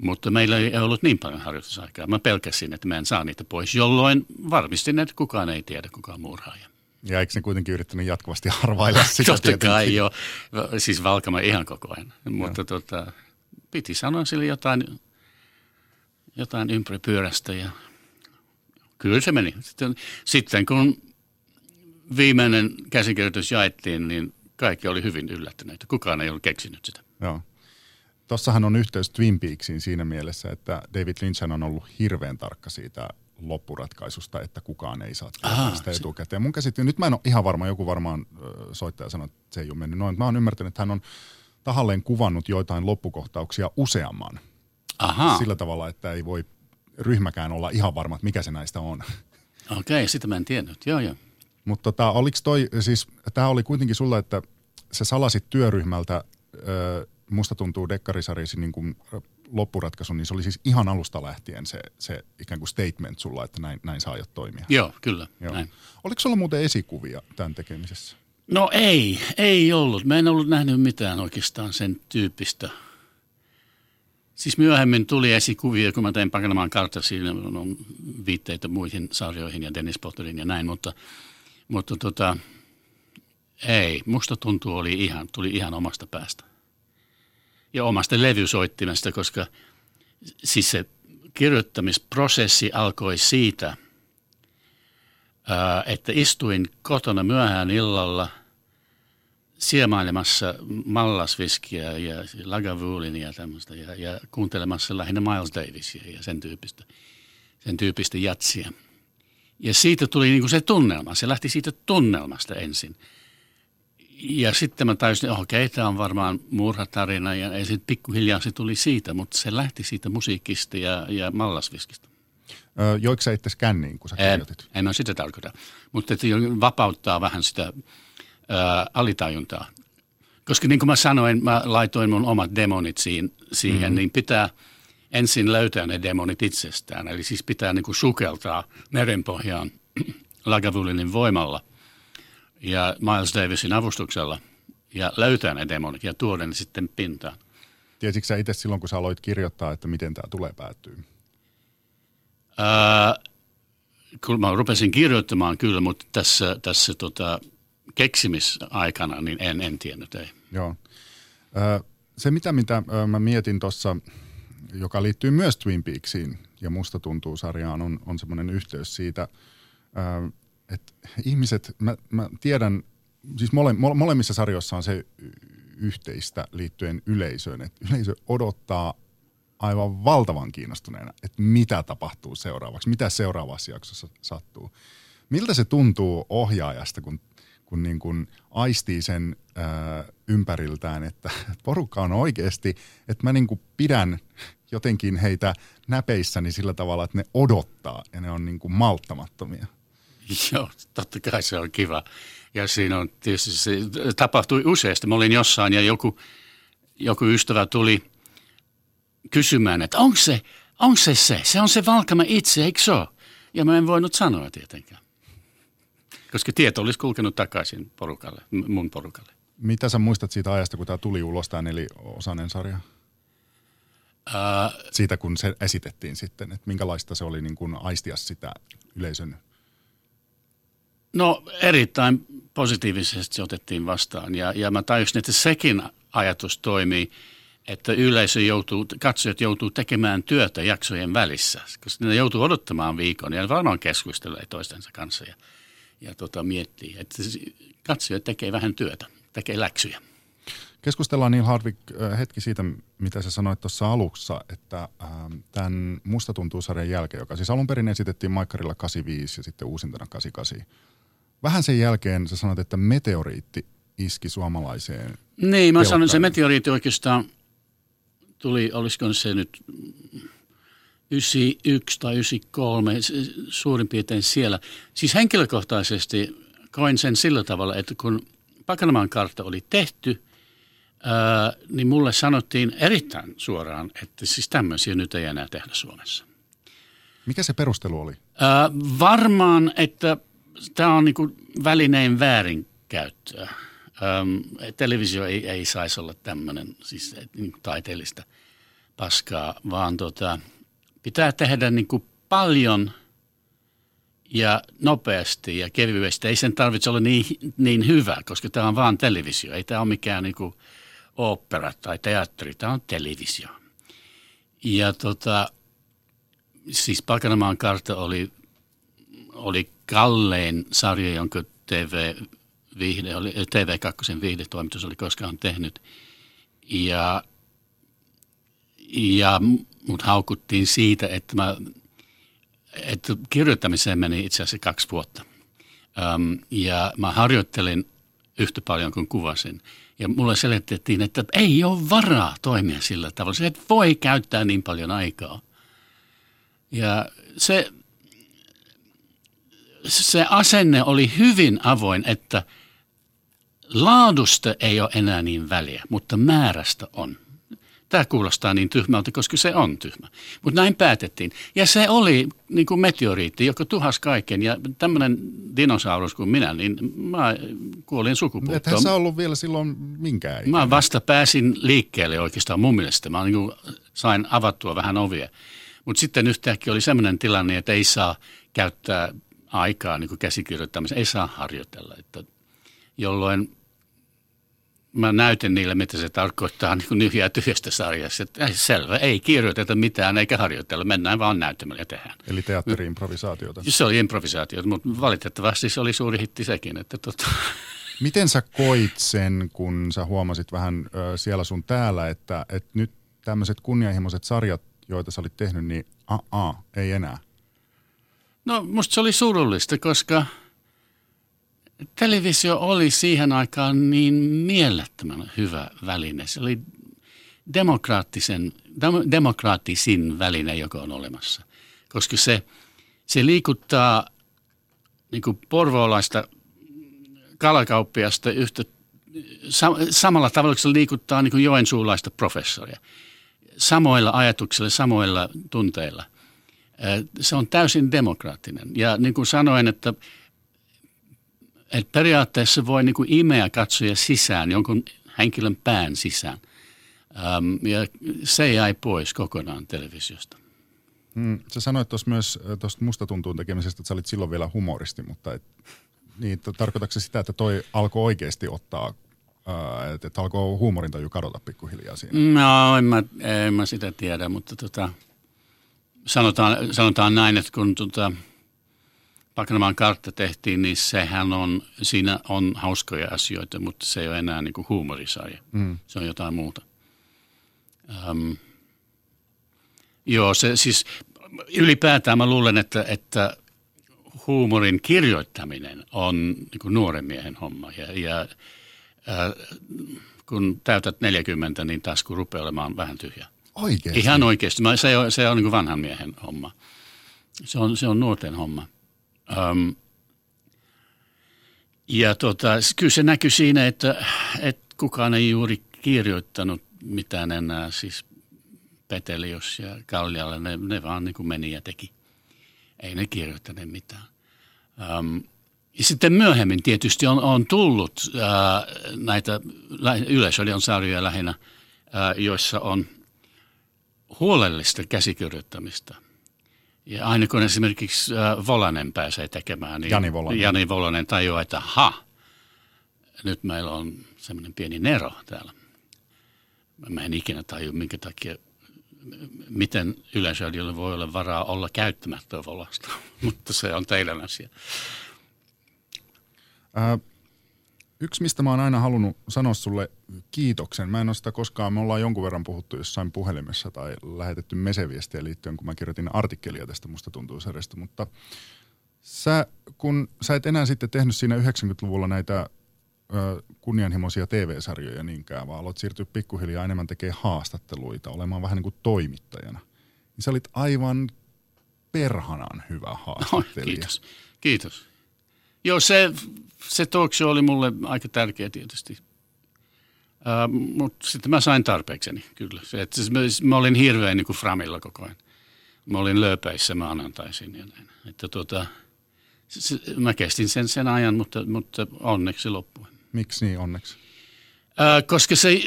Mutta meillä ei ollut niin paljon harjoitusaikaa. Mä pelkäsin, että mä en saa niitä pois, jolloin varmistin, että kukaan ei tiedä, kuka on murhaaja. Ja eikö ne kuitenkin yrittänyt jatkuvasti arvailla <laughs> sitä Totta tietenkin? kai jo, siis Valkama ihan koko ajan. Mutta tota, piti sanoa sille jotain, jotain ympäripyörästä ja kyllä se meni. Sitten, sitten kun viimeinen käsikirjoitus jaettiin, niin kaikki oli hyvin yllättyneitä. Kukaan ei ollut keksinyt sitä. Joo. Tossahan on yhteys Twin Peaksiin siinä mielessä, että David Lynch on ollut hirveän tarkka siitä loppuratkaisusta, että kukaan ei saa Aha, sitä etukäteen. Mun käsittely, nyt mä en ole ihan varma, joku varmaan soittaja sanoi, että se ei ole mennyt noin. Mä oon ymmärtänyt, että hän on tahalleen kuvannut joitain loppukohtauksia useamman. Aha. Sillä tavalla, että ei voi ryhmäkään olla ihan varma, että mikä se näistä on. Okei, okay, sitä mä en tiennyt. Joo, joo. Mutta tota, oliko toi, siis tämä oli kuitenkin sulla, että se salasit työryhmältä, ö, musta tuntuu dekkarisarjasi niin kuin loppuratkaisu, niin se oli siis ihan alusta lähtien se, se ikään kuin statement sulla, että näin, näin saa jo toimia. Joo, kyllä. Joo. Näin. Oliko sulla muuten esikuvia tämän tekemisessä? No ei, ei ollut. Mä en ollut nähnyt mitään oikeastaan sen tyyppistä. Siis myöhemmin tuli esikuvia, kun mä tein Pakanamaan kartta, siinä on viitteitä muihin sarjoihin ja Dennis Potterin ja näin, mutta, mutta tota, ei, musta tuntuu oli ihan, tuli ihan omasta päästä ja omasta levysoittimesta, koska siis se kirjoittamisprosessi alkoi siitä, että istuin kotona myöhään illalla siemailemassa mallasviskiä ja lagavulinia ja tämmöistä ja, ja kuuntelemassa lähinnä Miles Davisia ja sen tyyppistä, sen tyyppistä jatsia. Ja siitä tuli niin kuin se tunnelma. Se lähti siitä tunnelmasta ensin – ja sitten mä että okei, tämä on varmaan murhatarina ja, ja sitten pikkuhiljaa se tuli siitä, mutta se lähti siitä musiikista ja, ja mallasviskistä. Öö, joiko sä itse känniin, kun sä kirjoitit? En, en mä sitä tarkoita, mutta että vapauttaa vähän sitä ö, alitajuntaa. Koska niin kuin mä sanoin, mä laitoin mun omat demonit siihen, siihen mm-hmm. niin pitää ensin löytää ne demonit itsestään. Eli siis pitää niin kuin sukeltaa merenpohjaan <clears throat> Lagavulinin voimalla – ja Miles Davisin avustuksella ja löytää ne demonit ja tuoda ne sitten pintaan. Tiesitkö sä itse silloin, kun sä aloit kirjoittaa, että miten tämä tulee päättyy? Ää, kun mä rupesin kirjoittamaan kyllä, mutta tässä, tässä tota, keksimisaikana niin en, en tiennyt, ei. Joo. Ää, se mitä, mitä mä mietin tuossa, joka liittyy myös Twin Peaksiin ja Musta tuntuu sarjaan, on, on semmoinen yhteys siitä, että ihmiset, mä, mä tiedän, siis mole, molemmissa sarjoissa on se yhteistä liittyen yleisöön, että yleisö odottaa aivan valtavan kiinnostuneena, että mitä tapahtuu seuraavaksi, mitä seuraavassa jaksossa sattuu. Miltä se tuntuu ohjaajasta, kun, kun niin kuin aistii sen ää, ympäriltään, että <laughs> porukka on oikeasti, että mä niin kuin pidän jotenkin heitä näpeissäni sillä tavalla, että ne odottaa ja ne on niin kuin malttamattomia. <laughs> Joo, totta kai se on kiva. Ja siinä on tietysti se tapahtui useasti. Mä olin jossain ja joku, joku ystävä tuli kysymään, että onko se, onko se se? Se on se Valkama itse, eikö se ole? Ja mä en voinut sanoa tietenkään. Koska tieto olisi kulkenut takaisin porukalle, mun porukalle. Mitä sä muistat siitä ajasta, kun tämä tuli ulos, tämä neliosainen sarja? Uh, siitä, kun se esitettiin sitten, että minkälaista se oli niin kuin aistia sitä yleisön No erittäin positiivisesti se otettiin vastaan ja, ja mä tajusin, että sekin ajatus toimii, että yleisö joutuu, katsojat joutuu tekemään työtä jaksojen välissä, koska ne joutuu odottamaan viikon ja varmaan keskustelee toistensa kanssa ja, ja tota, miettii, että katsojat tekee vähän työtä, tekee läksyjä. Keskustellaan Neil Hardwick hetki siitä, mitä sä sanoit tuossa alussa, että äh, tämän Musta tuntuu sarjan jälkeen, joka siis alun perin esitettiin Maikkarilla 85 ja sitten uusintana 88. Vähän sen jälkeen sä sanoit, että meteoriitti iski suomalaiseen. Niin, mä sanon, se meteoriitti oikeastaan tuli, olisiko se nyt 91 tai 93, suurin piirtein siellä. Siis henkilökohtaisesti koin sen sillä tavalla, että kun Pakanamaan kartta oli tehty – ää, niin mulle sanottiin erittäin suoraan, että siis tämmöisiä nyt ei enää tehdä Suomessa. Mikä se perustelu oli? Ää, varmaan, että tämä on niinku välineen väärinkäyttöä. Ähm, televisio ei, ei saisi olla tämmöinen siis niin taiteellista paskaa, vaan tota, pitää tehdä niin kuin paljon ja nopeasti ja kevyesti. Ei sen tarvitse olla niin, niin hyvä, koska tämä on vaan televisio. Ei tämä ole mikään niin kuin opera tai teatteri, tämä on televisio. Ja tota, siis Pakanamaan kartta oli, oli kallein sarja, jonka TV, viihde oli, TV2 viihdetoimitus oli koskaan tehnyt. Ja, ja mut haukuttiin siitä, että, mä, että kirjoittamiseen meni itse asiassa kaksi vuotta. Um, ja mä harjoittelin yhtä paljon kuin kuvasin. Ja mulle selitettiin, että ei ole varaa toimia sillä tavalla. Se et voi käyttää niin paljon aikaa. Ja se, se asenne oli hyvin avoin, että laadusta ei ole enää niin väliä, mutta määrästä on. Tämä kuulostaa niin tyhmältä, koska se on tyhmä. Mutta näin päätettiin. Ja se oli niin kuin meteoriitti, joka tuhas kaiken. Ja tämmöinen dinosaurus kuin minä, niin mä kuolin sukupuuttoon. Ethän sä ollut vielä silloin minkään. Mä vasta pääsin liikkeelle oikeastaan mun mielestä. Mä niin kuin sain avattua vähän ovia. Mutta sitten yhtäkkiä oli semmoinen tilanne, että ei saa käyttää aikaa niin käsikirjoittamiseen, ei saa harjoitella. Että jolloin mä näytin niille, mitä se tarkoittaa niin nyhjää tyhjästä sarjassa. Että ei, selvä, ei kirjoiteta mitään eikä harjoitella, mennään vaan näyttämällä ja tehdään. Eli teatteri-improvisaatiota. Se oli improvisaatiota, mutta valitettavasti se oli suuri hitti sekin. Että tota. Miten sä koit sen, kun sä huomasit vähän siellä sun täällä, että, että nyt tämmöiset kunnianhimoiset sarjat, joita sä olit tehnyt, niin a, a ei enää? No musta se oli surullista, koska – televisio oli siihen aikaan niin mielettömän hyvä väline. Se oli demokraattisen, demokraattisin väline, joka on olemassa. Koska se, se liikuttaa niin kuin porvoolaista kalakauppiasta yhtä samalla tavalla, se liikuttaa niin kuin joensuulaista professoria. Samoilla ajatuksilla, samoilla tunteilla. Se on täysin demokraattinen. Ja niin kuin sanoin, että että periaatteessa voi niin kuin imeä katsoja sisään, jonkun henkilön pään sisään. Ja se jäi pois kokonaan televisiosta. Hmm, sä sanoit tuossa myös tuosta musta tuntuun tekemisestä, että sä olit silloin vielä humoristi, mutta et, niin, tarkoitatko se sitä, että toi alkoi oikeasti ottaa, että et alkoi huumorintaju kadota pikkuhiljaa siinä? No, en mä, en mä sitä tiedä, mutta tota, sanotaan, sanotaan näin, että kun tota, Pakanamaan kartta tehtiin, niin sehän on, siinä on hauskoja asioita, mutta se ei ole enää niin kuin huumorisarja. Mm. Se on jotain muuta. Um, joo, se siis ylipäätään mä luulen, että, että huumorin kirjoittaminen on niin kuin nuoren miehen homma. Ja, ja äh, kun täytät 40, niin tasku rupeaa olemaan vähän tyhjä. Oikeasti? Ihan oikeasti. Se on, se on niin vanhan miehen homma. Se on, se on nuorten homma. Um, ja tota, kyllä se näkyy siinä, että, että kukaan ei juuri kirjoittanut mitään enää, siis Petelius ja Kallialle, ne, ne vaan niin kuin meni ja teki. Ei ne kirjoittaneet mitään. Um, ja sitten myöhemmin tietysti on, on tullut uh, näitä yleisölion sarjoja lähinnä, uh, joissa on huolellista käsikirjoittamista Ja aina kun esimerkiksi äh, Volanen pääsee tekemään, niin Jani Volanen. Jani Volanen tajuaa, että ha, nyt meillä on semmoinen pieni nero täällä. Mä en ikinä taju, minkä takia, miten Yleisradiolla voi olla varaa olla käyttämättä Volasta, <laughs> mutta se on teidän asia. Ää, yksi, mistä mä oon aina halunnut sanoa sulle kiitoksen. Mä en ole sitä koskaan, me ollaan jonkun verran puhuttu jossain puhelimessa tai lähetetty meseviestiä liittyen, kun mä kirjoitin artikkelia tästä Musta tuntuu sarjasta, mutta sä, kun sä et enää sitten tehnyt siinä 90-luvulla näitä ö, kunnianhimoisia TV-sarjoja niinkään, vaan aloit siirtyä pikkuhiljaa enemmän tekemään haastatteluita, olemaan vähän niin kuin toimittajana. Niin sä olit aivan perhanan hyvä Oi, haastattelija. kiitos. Kiitos. Joo, se, se talk show oli mulle aika tärkeä tietysti. Uh, Mutta sitten mä sain tarpeekseni, kyllä. Se, että siis mä, mä olin hirveän niin kuin framilla koko ajan. Mä olin lööpäissä maanantaisin ja näin. Että tuota, se, se, mä kestin sen sen ajan, mutta, mutta onneksi loppui. Miksi niin onneksi? Uh, koska se,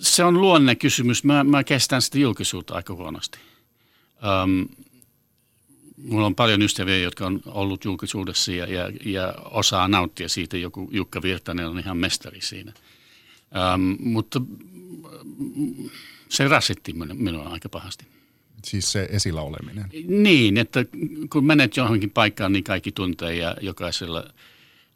se on luonne kysymys. Mä, mä kestän sitä julkisuutta aika huonosti. Um, mulla on paljon ystäviä, jotka on ollut julkisuudessa ja, ja, ja osaa nauttia siitä. Joku Jukka Virtanen on ihan mestari siinä. Um, mutta mm, se rasitti minua aika pahasti. Siis se esillä oleminen. Niin, että kun menet johonkin paikkaan, niin kaikki tuntee ja jokaisella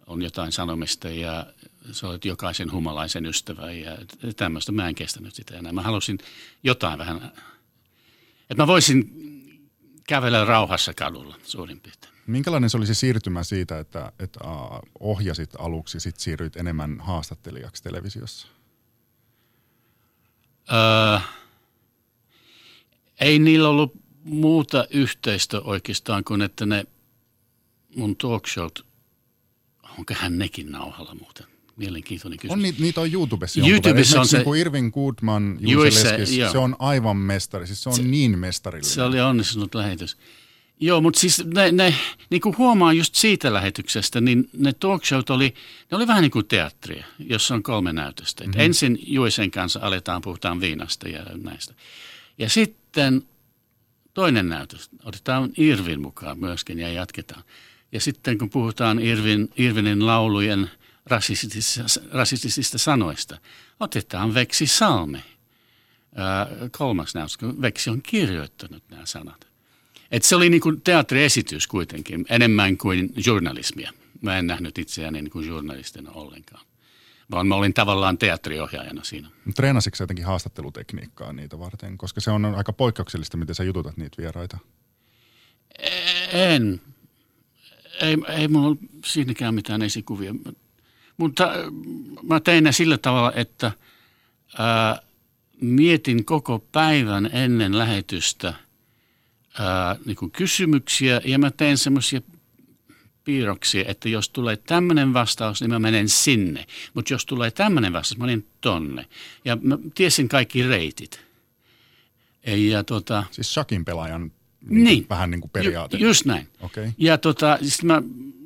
on jotain sanomista ja sä olet jokaisen humalaisen ystävä ja tämmöistä. Mä en kestänyt sitä enää. Mä halusin jotain vähän, että mä voisin kävellä rauhassa kadulla suurin piirtein. Minkälainen se oli se siirtymä siitä, että, että ohjasit aluksi, sitten siirryit enemmän haastattelijaksi televisiossa? Öö, ei niillä ollut muuta yhteistä oikeastaan kuin, että ne mun talkshowt, onkohan nekin nauhalla muuten? Mielenkiintoinen kysymys. On niitä, niitä on YouTubessa. YouTubessa jonkun verran. on se- Niin Irvin Goodman, Juisse Leskis, joo. se on aivan mestari. Siis se on Se- niin mestarillinen. Se oli onnistunut lähetys. Joo, mutta siis ne, ne niin kuin huomaa just siitä lähetyksestä, niin ne talkshowt oli, ne oli vähän niin kuin teatteria, jossa on kolme näytöstä. Mm-hmm. Ensin Juisen kanssa aletaan puhutaan viinasta ja näistä. Ja sitten toinen näytös, otetaan Irvin mukaan myöskin ja jatketaan. Ja sitten kun puhutaan Irvin, Irvinin laulujen rasistisista, rasistisista sanoista, otetaan Veksi Salme. Kolmas näytös, kun Veksi on kirjoittanut nämä sanat. Et se oli niin kuin teatteriesitys kuitenkin, enemmän kuin journalismia. Mä en nähnyt itseäni niin kuin journalistina ollenkaan, vaan mä olin tavallaan teatteriohjaajana siinä. Treenasitko jotenkin haastattelutekniikkaa niitä varten? Koska se on aika poikkeuksellista, miten sä jututat niitä vieraita. En. Ei, ei mulla ollut siinäkään mitään esikuvia. Mutta äh, mä tein ne sillä tavalla, että ää, mietin koko päivän ennen lähetystä ää, niin kuin kysymyksiä ja mä tein semmoisia piirroksia, että jos tulee tämmöinen vastaus, niin mä menen sinne. Mutta jos tulee tämmöinen vastaus, mä menen tonne. Ja mä tiesin kaikki reitit. Ja tota, Siis shakin pelaajan niin. Niin. vähän niin kuin periaate. Ju, just näin. Okei. Ja tota, sit mä,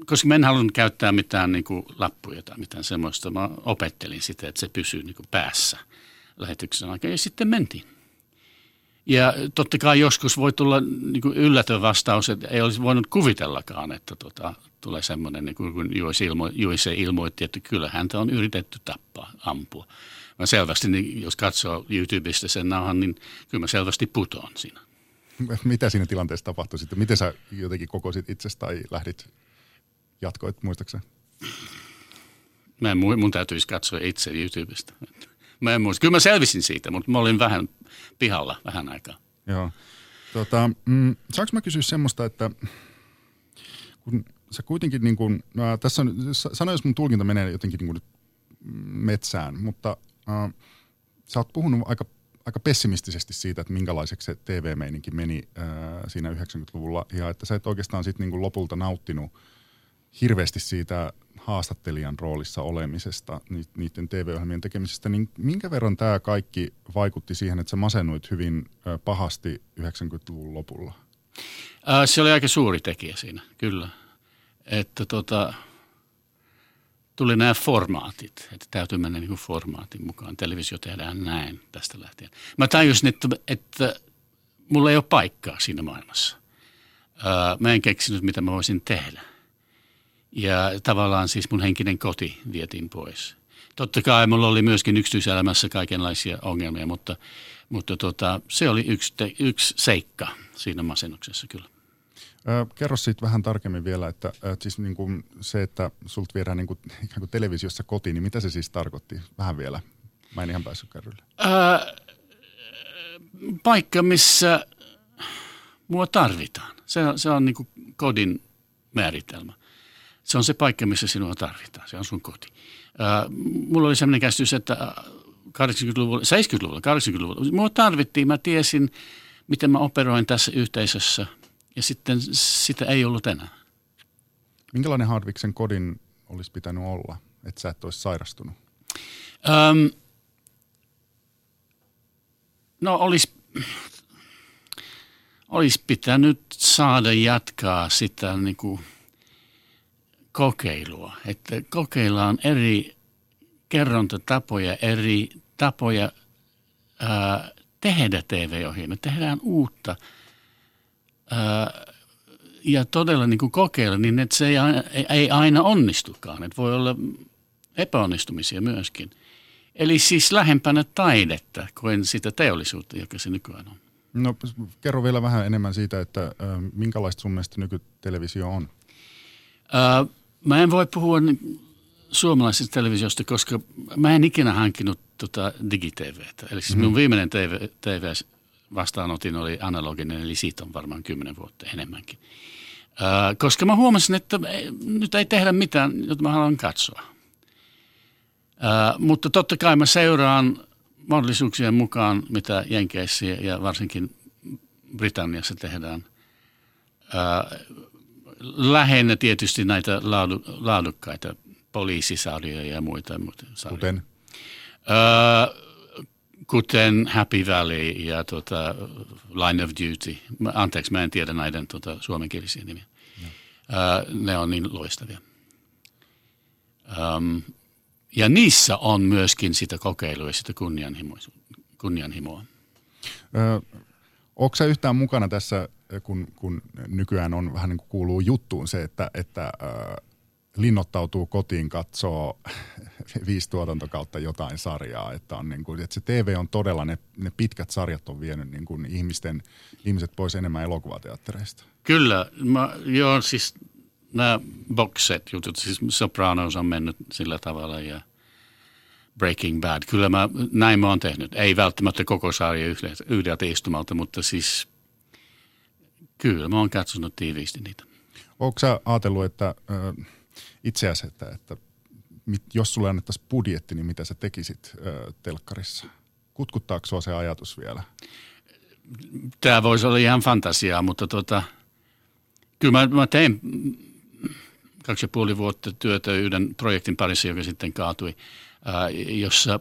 koska mä en halunnut käyttää mitään niin kuin lappuja tai mitään semmoista, mä opettelin sitä, että se pysyy niin kuin päässä lähetyksen aikana ja sitten mentiin. Ja totta kai joskus voi tulla niin kuin yllätön vastaus, että ei olisi voinut kuvitellakaan, että tota, tulee semmoinen, niin kuin kun Juise ilmoitti, että kyllä häntä on yritetty tappaa, ampua. Mä selvästi, niin jos katsoo YouTubesta sen nauhan, niin kyllä mä selvästi putoan siinä. <laughs> Mitä siinä tilanteessa tapahtui sitten? Miten sä jotenkin kokosit itsestä tai lähdit, jatkoit, muistaakseni? Mä en, mu- mun täytyisi katsoa itse YouTubesta. Mä en muista. Kyllä mä selvisin siitä, mutta mä olin vähän pihalla vähän aikaa. Joo. Tota, mm, saanko mä kysyä semmoista, että kun sä kuitenkin niin kuin, äh, tässä on, sa- sano jos mun tulkinta menee jotenkin niin kuin metsään, mutta äh, sä oot puhunut aika, aika pessimistisesti siitä, että minkälaiseksi se TV-meininki meni äh, siinä 90-luvulla ja että sä et oikeastaan sit niin kuin lopulta nauttinut hirveästi siitä haastattelijan roolissa olemisesta, ni- niiden TV-ohjelmien tekemisestä, niin minkä verran tämä kaikki vaikutti siihen, että sä masennuit hyvin pahasti 90-luvun lopulla? Se oli aika suuri tekijä siinä, kyllä. Että tota, tuli nämä formaatit, että täytyy mennä niin kuin formaatin mukaan. Televisio tehdään näin tästä lähtien. Mä tajusin, että, että mulla ei ole paikkaa siinä maailmassa. Mä en keksinyt, mitä mä voisin tehdä. Ja tavallaan siis mun henkinen koti vietiin pois. Totta kai mulla oli myöskin yksityiselämässä kaikenlaisia ongelmia, mutta, mutta tota, se oli yksi, te, yksi seikka siinä masennuksessa kyllä. Ö, kerro siitä vähän tarkemmin vielä, että ö, siis niin kuin se, että sulta viedään niin kuin, ikään kuin televisiossa kotiin, niin mitä se siis tarkoitti? Vähän vielä. Mä en ihan päässyt kärrylle. Ää, paikka, missä mua tarvitaan. Se, se on niin kuin kodin määritelmä. Se on se paikka, missä sinua tarvitaan. Se on sun koti. Ää, mulla oli sellainen käsitys, että 80-luvulla, 70-luvulla, 80-luvulla, mua tarvittiin. Mä tiesin, miten mä operoin tässä yhteisössä ja sitten sitä ei ollut enää. Minkälainen Hardviksen kodin olisi pitänyt olla, että sä et olisi sairastunut? Öm, no olisi, olisi pitänyt saada jatkaa sitä niin kuin kokeilua. Että kokeillaan eri kerrontatapoja, eri tapoja ää, tehdä TV-ohjelmia. Tehdään uutta ää, ja todella niin kuin kokeilla niin, että se ei, aina- ei, aina onnistukaan. Että voi olla epäonnistumisia myöskin. Eli siis lähempänä taidetta kuin sitä teollisuutta, joka se nykyään on. No kerro vielä vähän enemmän siitä, että minkälaista sun mielestä nykytelevisio on? Mä en voi puhua suomalaisesta televisiosta, koska mä en ikinä hankkinut tota digitVtä. Eli siis minun viimeinen TV, TV vastaanotin oli analoginen, eli siitä on varmaan kymmenen vuotta enemmänkin. Ää, koska mä huomasin, että ei, nyt ei tehdä mitään, jota mä haluan katsoa. Ää, mutta totta kai mä seuraan mahdollisuuksien mukaan, mitä Jenkeissä ja- varsinkin Britanniassa tehdään. Ää, lähinnä tietysti näitä laadu, laadukkaita poliisisarjoja ja muita. muita sarjoja. Kuten? Öö, kuten Happy Valley ja tota, Line of Duty. Anteeksi, mä en tiedä näiden tota, suomenkielisiä nimiä. Öö, ne on niin loistavia. Öm, ja niissä on myöskin sitä kokeilua ja sitä kunnianhimoa. kunnianhimoa. Ö, Onko sä yhtään mukana tässä, kun, kun nykyään on vähän niin kuin kuuluu juttuun se, että, että ö, linnoittautuu kotiin, katsoo <laughs> viisi tuotantokautta jotain sarjaa, että, on niin kuin, että se TV on todella, ne, ne pitkät sarjat on vienyt niin kuin ihmisten, ihmiset pois enemmän elokuvateattereista. Kyllä, mä, joo, siis nämä box set jutut, siis Sopranos on mennyt sillä tavalla ja Breaking Bad. Kyllä mä, näin mä oon tehnyt. Ei välttämättä koko sarja yhdeltä istumalta, mutta siis kyllä mä oon katsonut tiiviisti niitä. Onko sä ajatellut, että itse asiassa, että, että mit, jos sulle annettaisiin budjetti, niin mitä sä tekisit ö, telkkarissa? Kutkuttaako sua se ajatus vielä? Tämä voisi olla ihan fantasiaa, mutta tota, kyllä mä, mä tein kaksi ja puoli vuotta työtä yhden projektin parissa, joka sitten kaatui, ää, jossa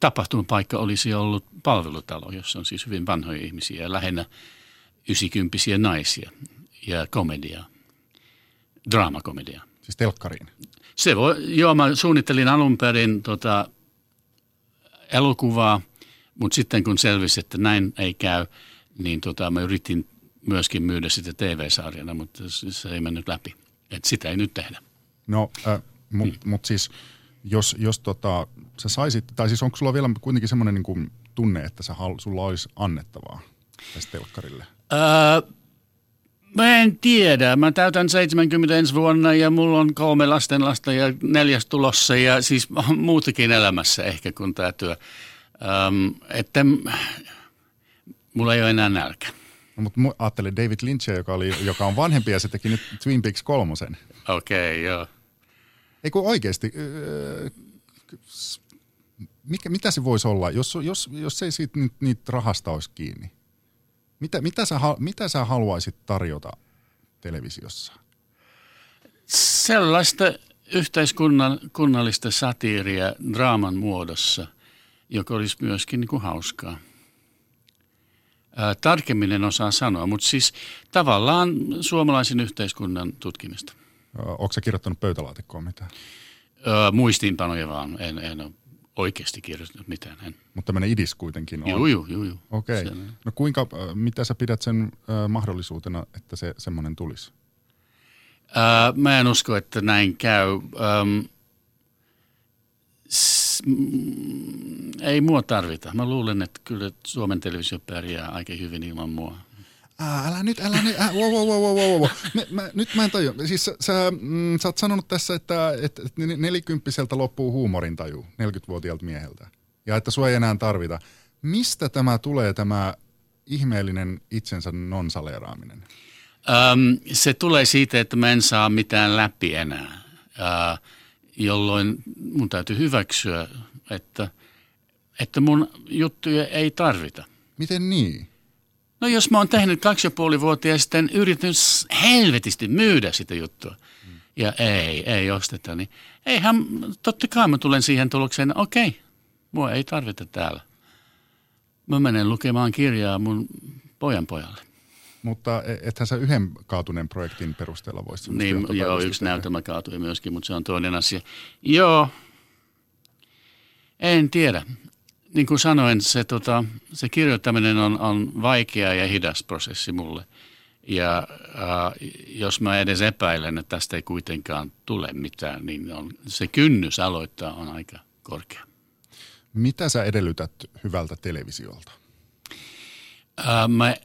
tapahtumapaikka olisi ollut palvelutalo, jossa on siis hyvin vanhoja ihmisiä ja lähinnä ysikymppisiä naisia ja komediaa, draamakomediaa. Siis telkkariin? Se voi, joo, mä suunnittelin alun perin tota, elokuvaa, mutta sitten kun selvisi, että näin ei käy, niin tota, mä yritin myöskin myydä sitä TV-sarjana, mutta se, se ei mennyt läpi. Et sitä ei nyt tehdä. No, äh, mutta Hmm. mut siis jos, jos tota, sä saisit, tai siis onko sulla vielä kuitenkin semmoinen niin kuin tunne, että sä, sulla olisi annettavaa tästä telkkarille? Öö, mä en tiedä. Mä täytän 70 ensi vuonna ja mulla on kolme lastenlasta ja neljäs tulossa ja siis <laughs> muutakin elämässä ehkä kuin tämä työ. Öm, että mulla ei ole enää nälkä. No, mutta ajattelin David Lynchia, joka, oli, joka on vanhempi ja se teki nyt Twin Peaks kolmosen. Okei, okay, joo. Ei kun oikeasti, mikä, mitä se voisi olla, jos, jos, jos ei siitä nyt, niitä rahasta olisi kiinni? Mitä, mitä, sä, mitä sä haluaisit tarjota televisiossa? Sellaista yhteiskunnallista satiiria draaman muodossa, joka olisi myöskin niin kuin hauskaa. Ää, tarkemmin en osaa sanoa, mutta siis tavallaan suomalaisen yhteiskunnan tutkimista. Öö, Onko sä kirjoittanut pöytälaatikkoon mitään? Öö, muistiinpanoja vaan, en, en ole oikeasti kirjoittanut mitään. En. Mutta tämmöinen idis kuitenkin on. Juu, juu, juu. juu. Okei. Se- No kuinka, mitä sä pidät sen äh, mahdollisuutena, että se semmoinen tulisi? Ää, mä en usko, että näin käy. Ähm, s- mm, ei mua tarvita. Mä luulen, että kyllä Suomen televisio pärjää aika hyvin ilman mua. Ää, älä nyt, älä nyt, äh, wow, wow, wow, wow, wow, wow. Me, mä, nyt mä en tajua. Siis sä, sä, mm, sä oot sanonut tässä, että, että nelikymppiseltä loppuu huumorintaju 40-vuotiaalta mieheltä. Ja että sua ei enää tarvita. Mistä tämä tulee, tämä ihmeellinen itsensä nonsaleeraaminen? Ähm, se tulee siitä, että mä en saa mitään läpi enää, äh, jolloin mun täytyy hyväksyä, että, että mun juttuja ei tarvita. Miten niin? No jos mä oon tehnyt kaksi ja puoli vuotta ja sitten yrittänyt s- helvetisti myydä sitä juttua ja ei, ei osteta, niin eihän, totta kai mä tulen siihen tulokseen, okei, mua ei tarvita täällä. Mä menen lukemaan kirjaa mun pojan pojalle. Mutta e- ethän sä yhden kaatuneen projektin perusteella voisi Niin, joo, yksi tehdä. näytelmä kaatui myöskin, mutta se on toinen asia. Joo, en tiedä. Niin kuin sanoin, se, tota, se kirjoittaminen on, on vaikea ja hidas prosessi mulle. Ja äh, jos mä edes epäilen, että tästä ei kuitenkaan tule mitään, niin on, se kynnys aloittaa on aika korkea. Mitä sä edellytät hyvältä televisiolta? Ää, mä,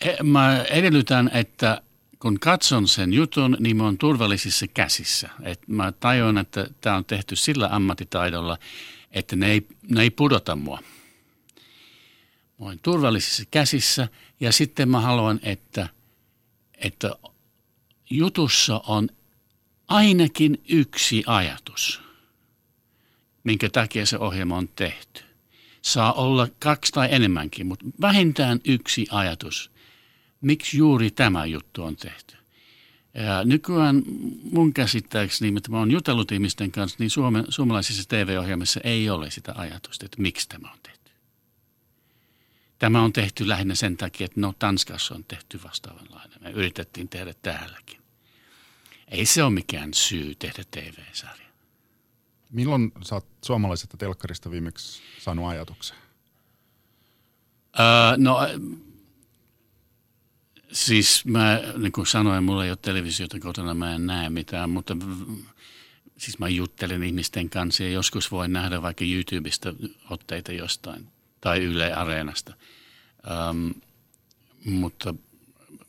e- mä edellytän, että kun katson sen jutun, niin mä oon turvallisissa käsissä. Et mä tajuan, että tämä on tehty sillä ammattitaidolla, että ne ei, ne ei pudota mua. Mä oon turvallisissa käsissä ja sitten mä haluan, että, että jutussa on ainakin yksi ajatus, minkä takia se ohjelma on tehty saa olla kaksi tai enemmänkin, mutta vähintään yksi ajatus, miksi juuri tämä juttu on tehty. Ja nykyään mun käsittääkseni, mitä mä oon jutellut ihmisten kanssa, niin Suome, suomalaisissa TV-ohjelmissa ei ole sitä ajatusta, että miksi tämä on tehty. Tämä on tehty lähinnä sen takia, että no Tanskassa on tehty vastaavanlainen. Me yritettiin tehdä täälläkin. Ei se ole mikään syy tehdä TV-sarja. Milloin sä oot suomalaisesta telkkarista viimeksi saanut ajatuksen? Öö, no siis mä, niin kuin sanoin, mulla ei ole televisiota kotona, mä en näe mitään, mutta siis mä juttelen ihmisten kanssa ja joskus voin nähdä vaikka YouTubesta otteita jostain tai Yle Areenasta. Ähm, mutta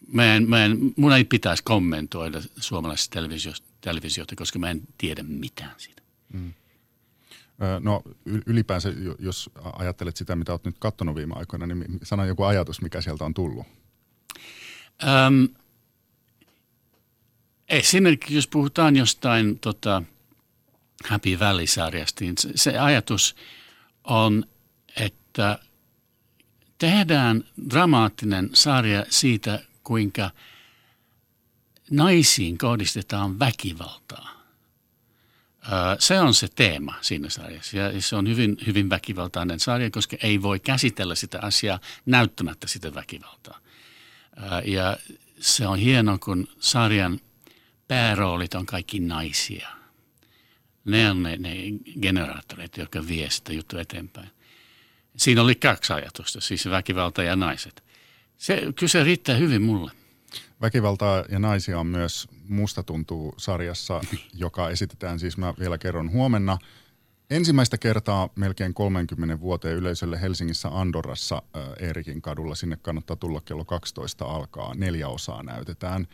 mä en, mä en, mun ei pitäisi kommentoida suomalaisesta televisiosta, televisiota, koska mä en tiedä mitään siitä. Ö, No ylipäänsä, jo- jos ajattelet sitä, mitä oot nyt katsonut viime aikoina, niin sano joku ajatus, mikä sieltä on tullut. Öm, esimerkiksi jos puhutaan jostain tota, Happy Valley-sarjasta, niin se, se ajatus on, että tehdään dramaattinen sarja siitä, kuinka naisiin kohdistetaan väkivaltaa. Se on se teema siinä sarjassa ja se on hyvin, hyvin väkivaltainen sarja, koska ei voi käsitellä sitä asiaa näyttämättä sitä väkivaltaa. Ja se on hieno, kun sarjan pääroolit on kaikki naisia. Ne on ne, ne generaattorit, jotka vie sitä juttua eteenpäin. Siinä oli kaksi ajatusta, siis väkivalta ja naiset. Se, kyllä se riittää hyvin mulle. Väkivaltaa ja naisia on myös Musta tuntuu sarjassa, <laughs> joka esitetään siis, mä vielä kerron huomenna. Ensimmäistä kertaa melkein 30 vuoteen yleisölle Helsingissä Andorrassa äh, Eerikin kadulla. Sinne kannattaa tulla kello 12 alkaa. Neljä osaa näytetään.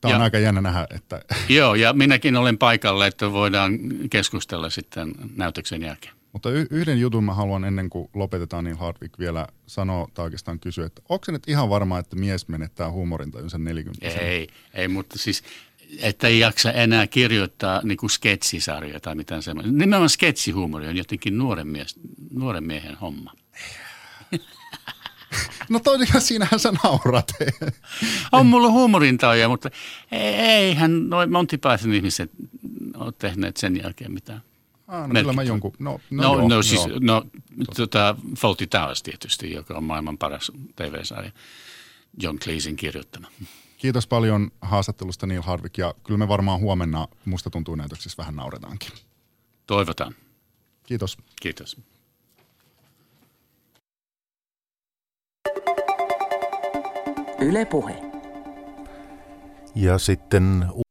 Tämä on Ja- aika jännä nähdä, että <laughs> Joo, ja minäkin olen paikalla, että voidaan keskustella sitten näytöksen jälkeen. Mutta y- yhden jutun mä haluan ennen kuin lopetetaan, niin Hardwick vielä sanoa tai oikeastaan kysyä, että onko se nyt ihan varma, että mies menettää huumorintajunsa 40 Ei, ei, mutta siis, että ei jaksa enää kirjoittaa niin kuin sketsisarjoja tai mitään semmoista. Nimenomaan sketsihuumori on jotenkin nuoren, mies, nuoren miehen homma. No toinen, siinähän sä naurat. On mulla huumorintaoja, mutta eihän noin Monty Python ihmiset ole tehneet sen jälkeen mitään. ah, no kyllä mä jonkun, no, no, No, joo, no, siis, joo. no tota, Fawlty Towers tietysti, joka on maailman paras TV-sarja. John Cleesin kirjoittama. Kiitos paljon haastattelusta Neil Hardwick ja kyllä me varmaan huomenna musta tuntuu näytöksissä vähän nauretaankin. Toivotaan. Kiitos. Kiitos. Yle Puhe. Ja sitten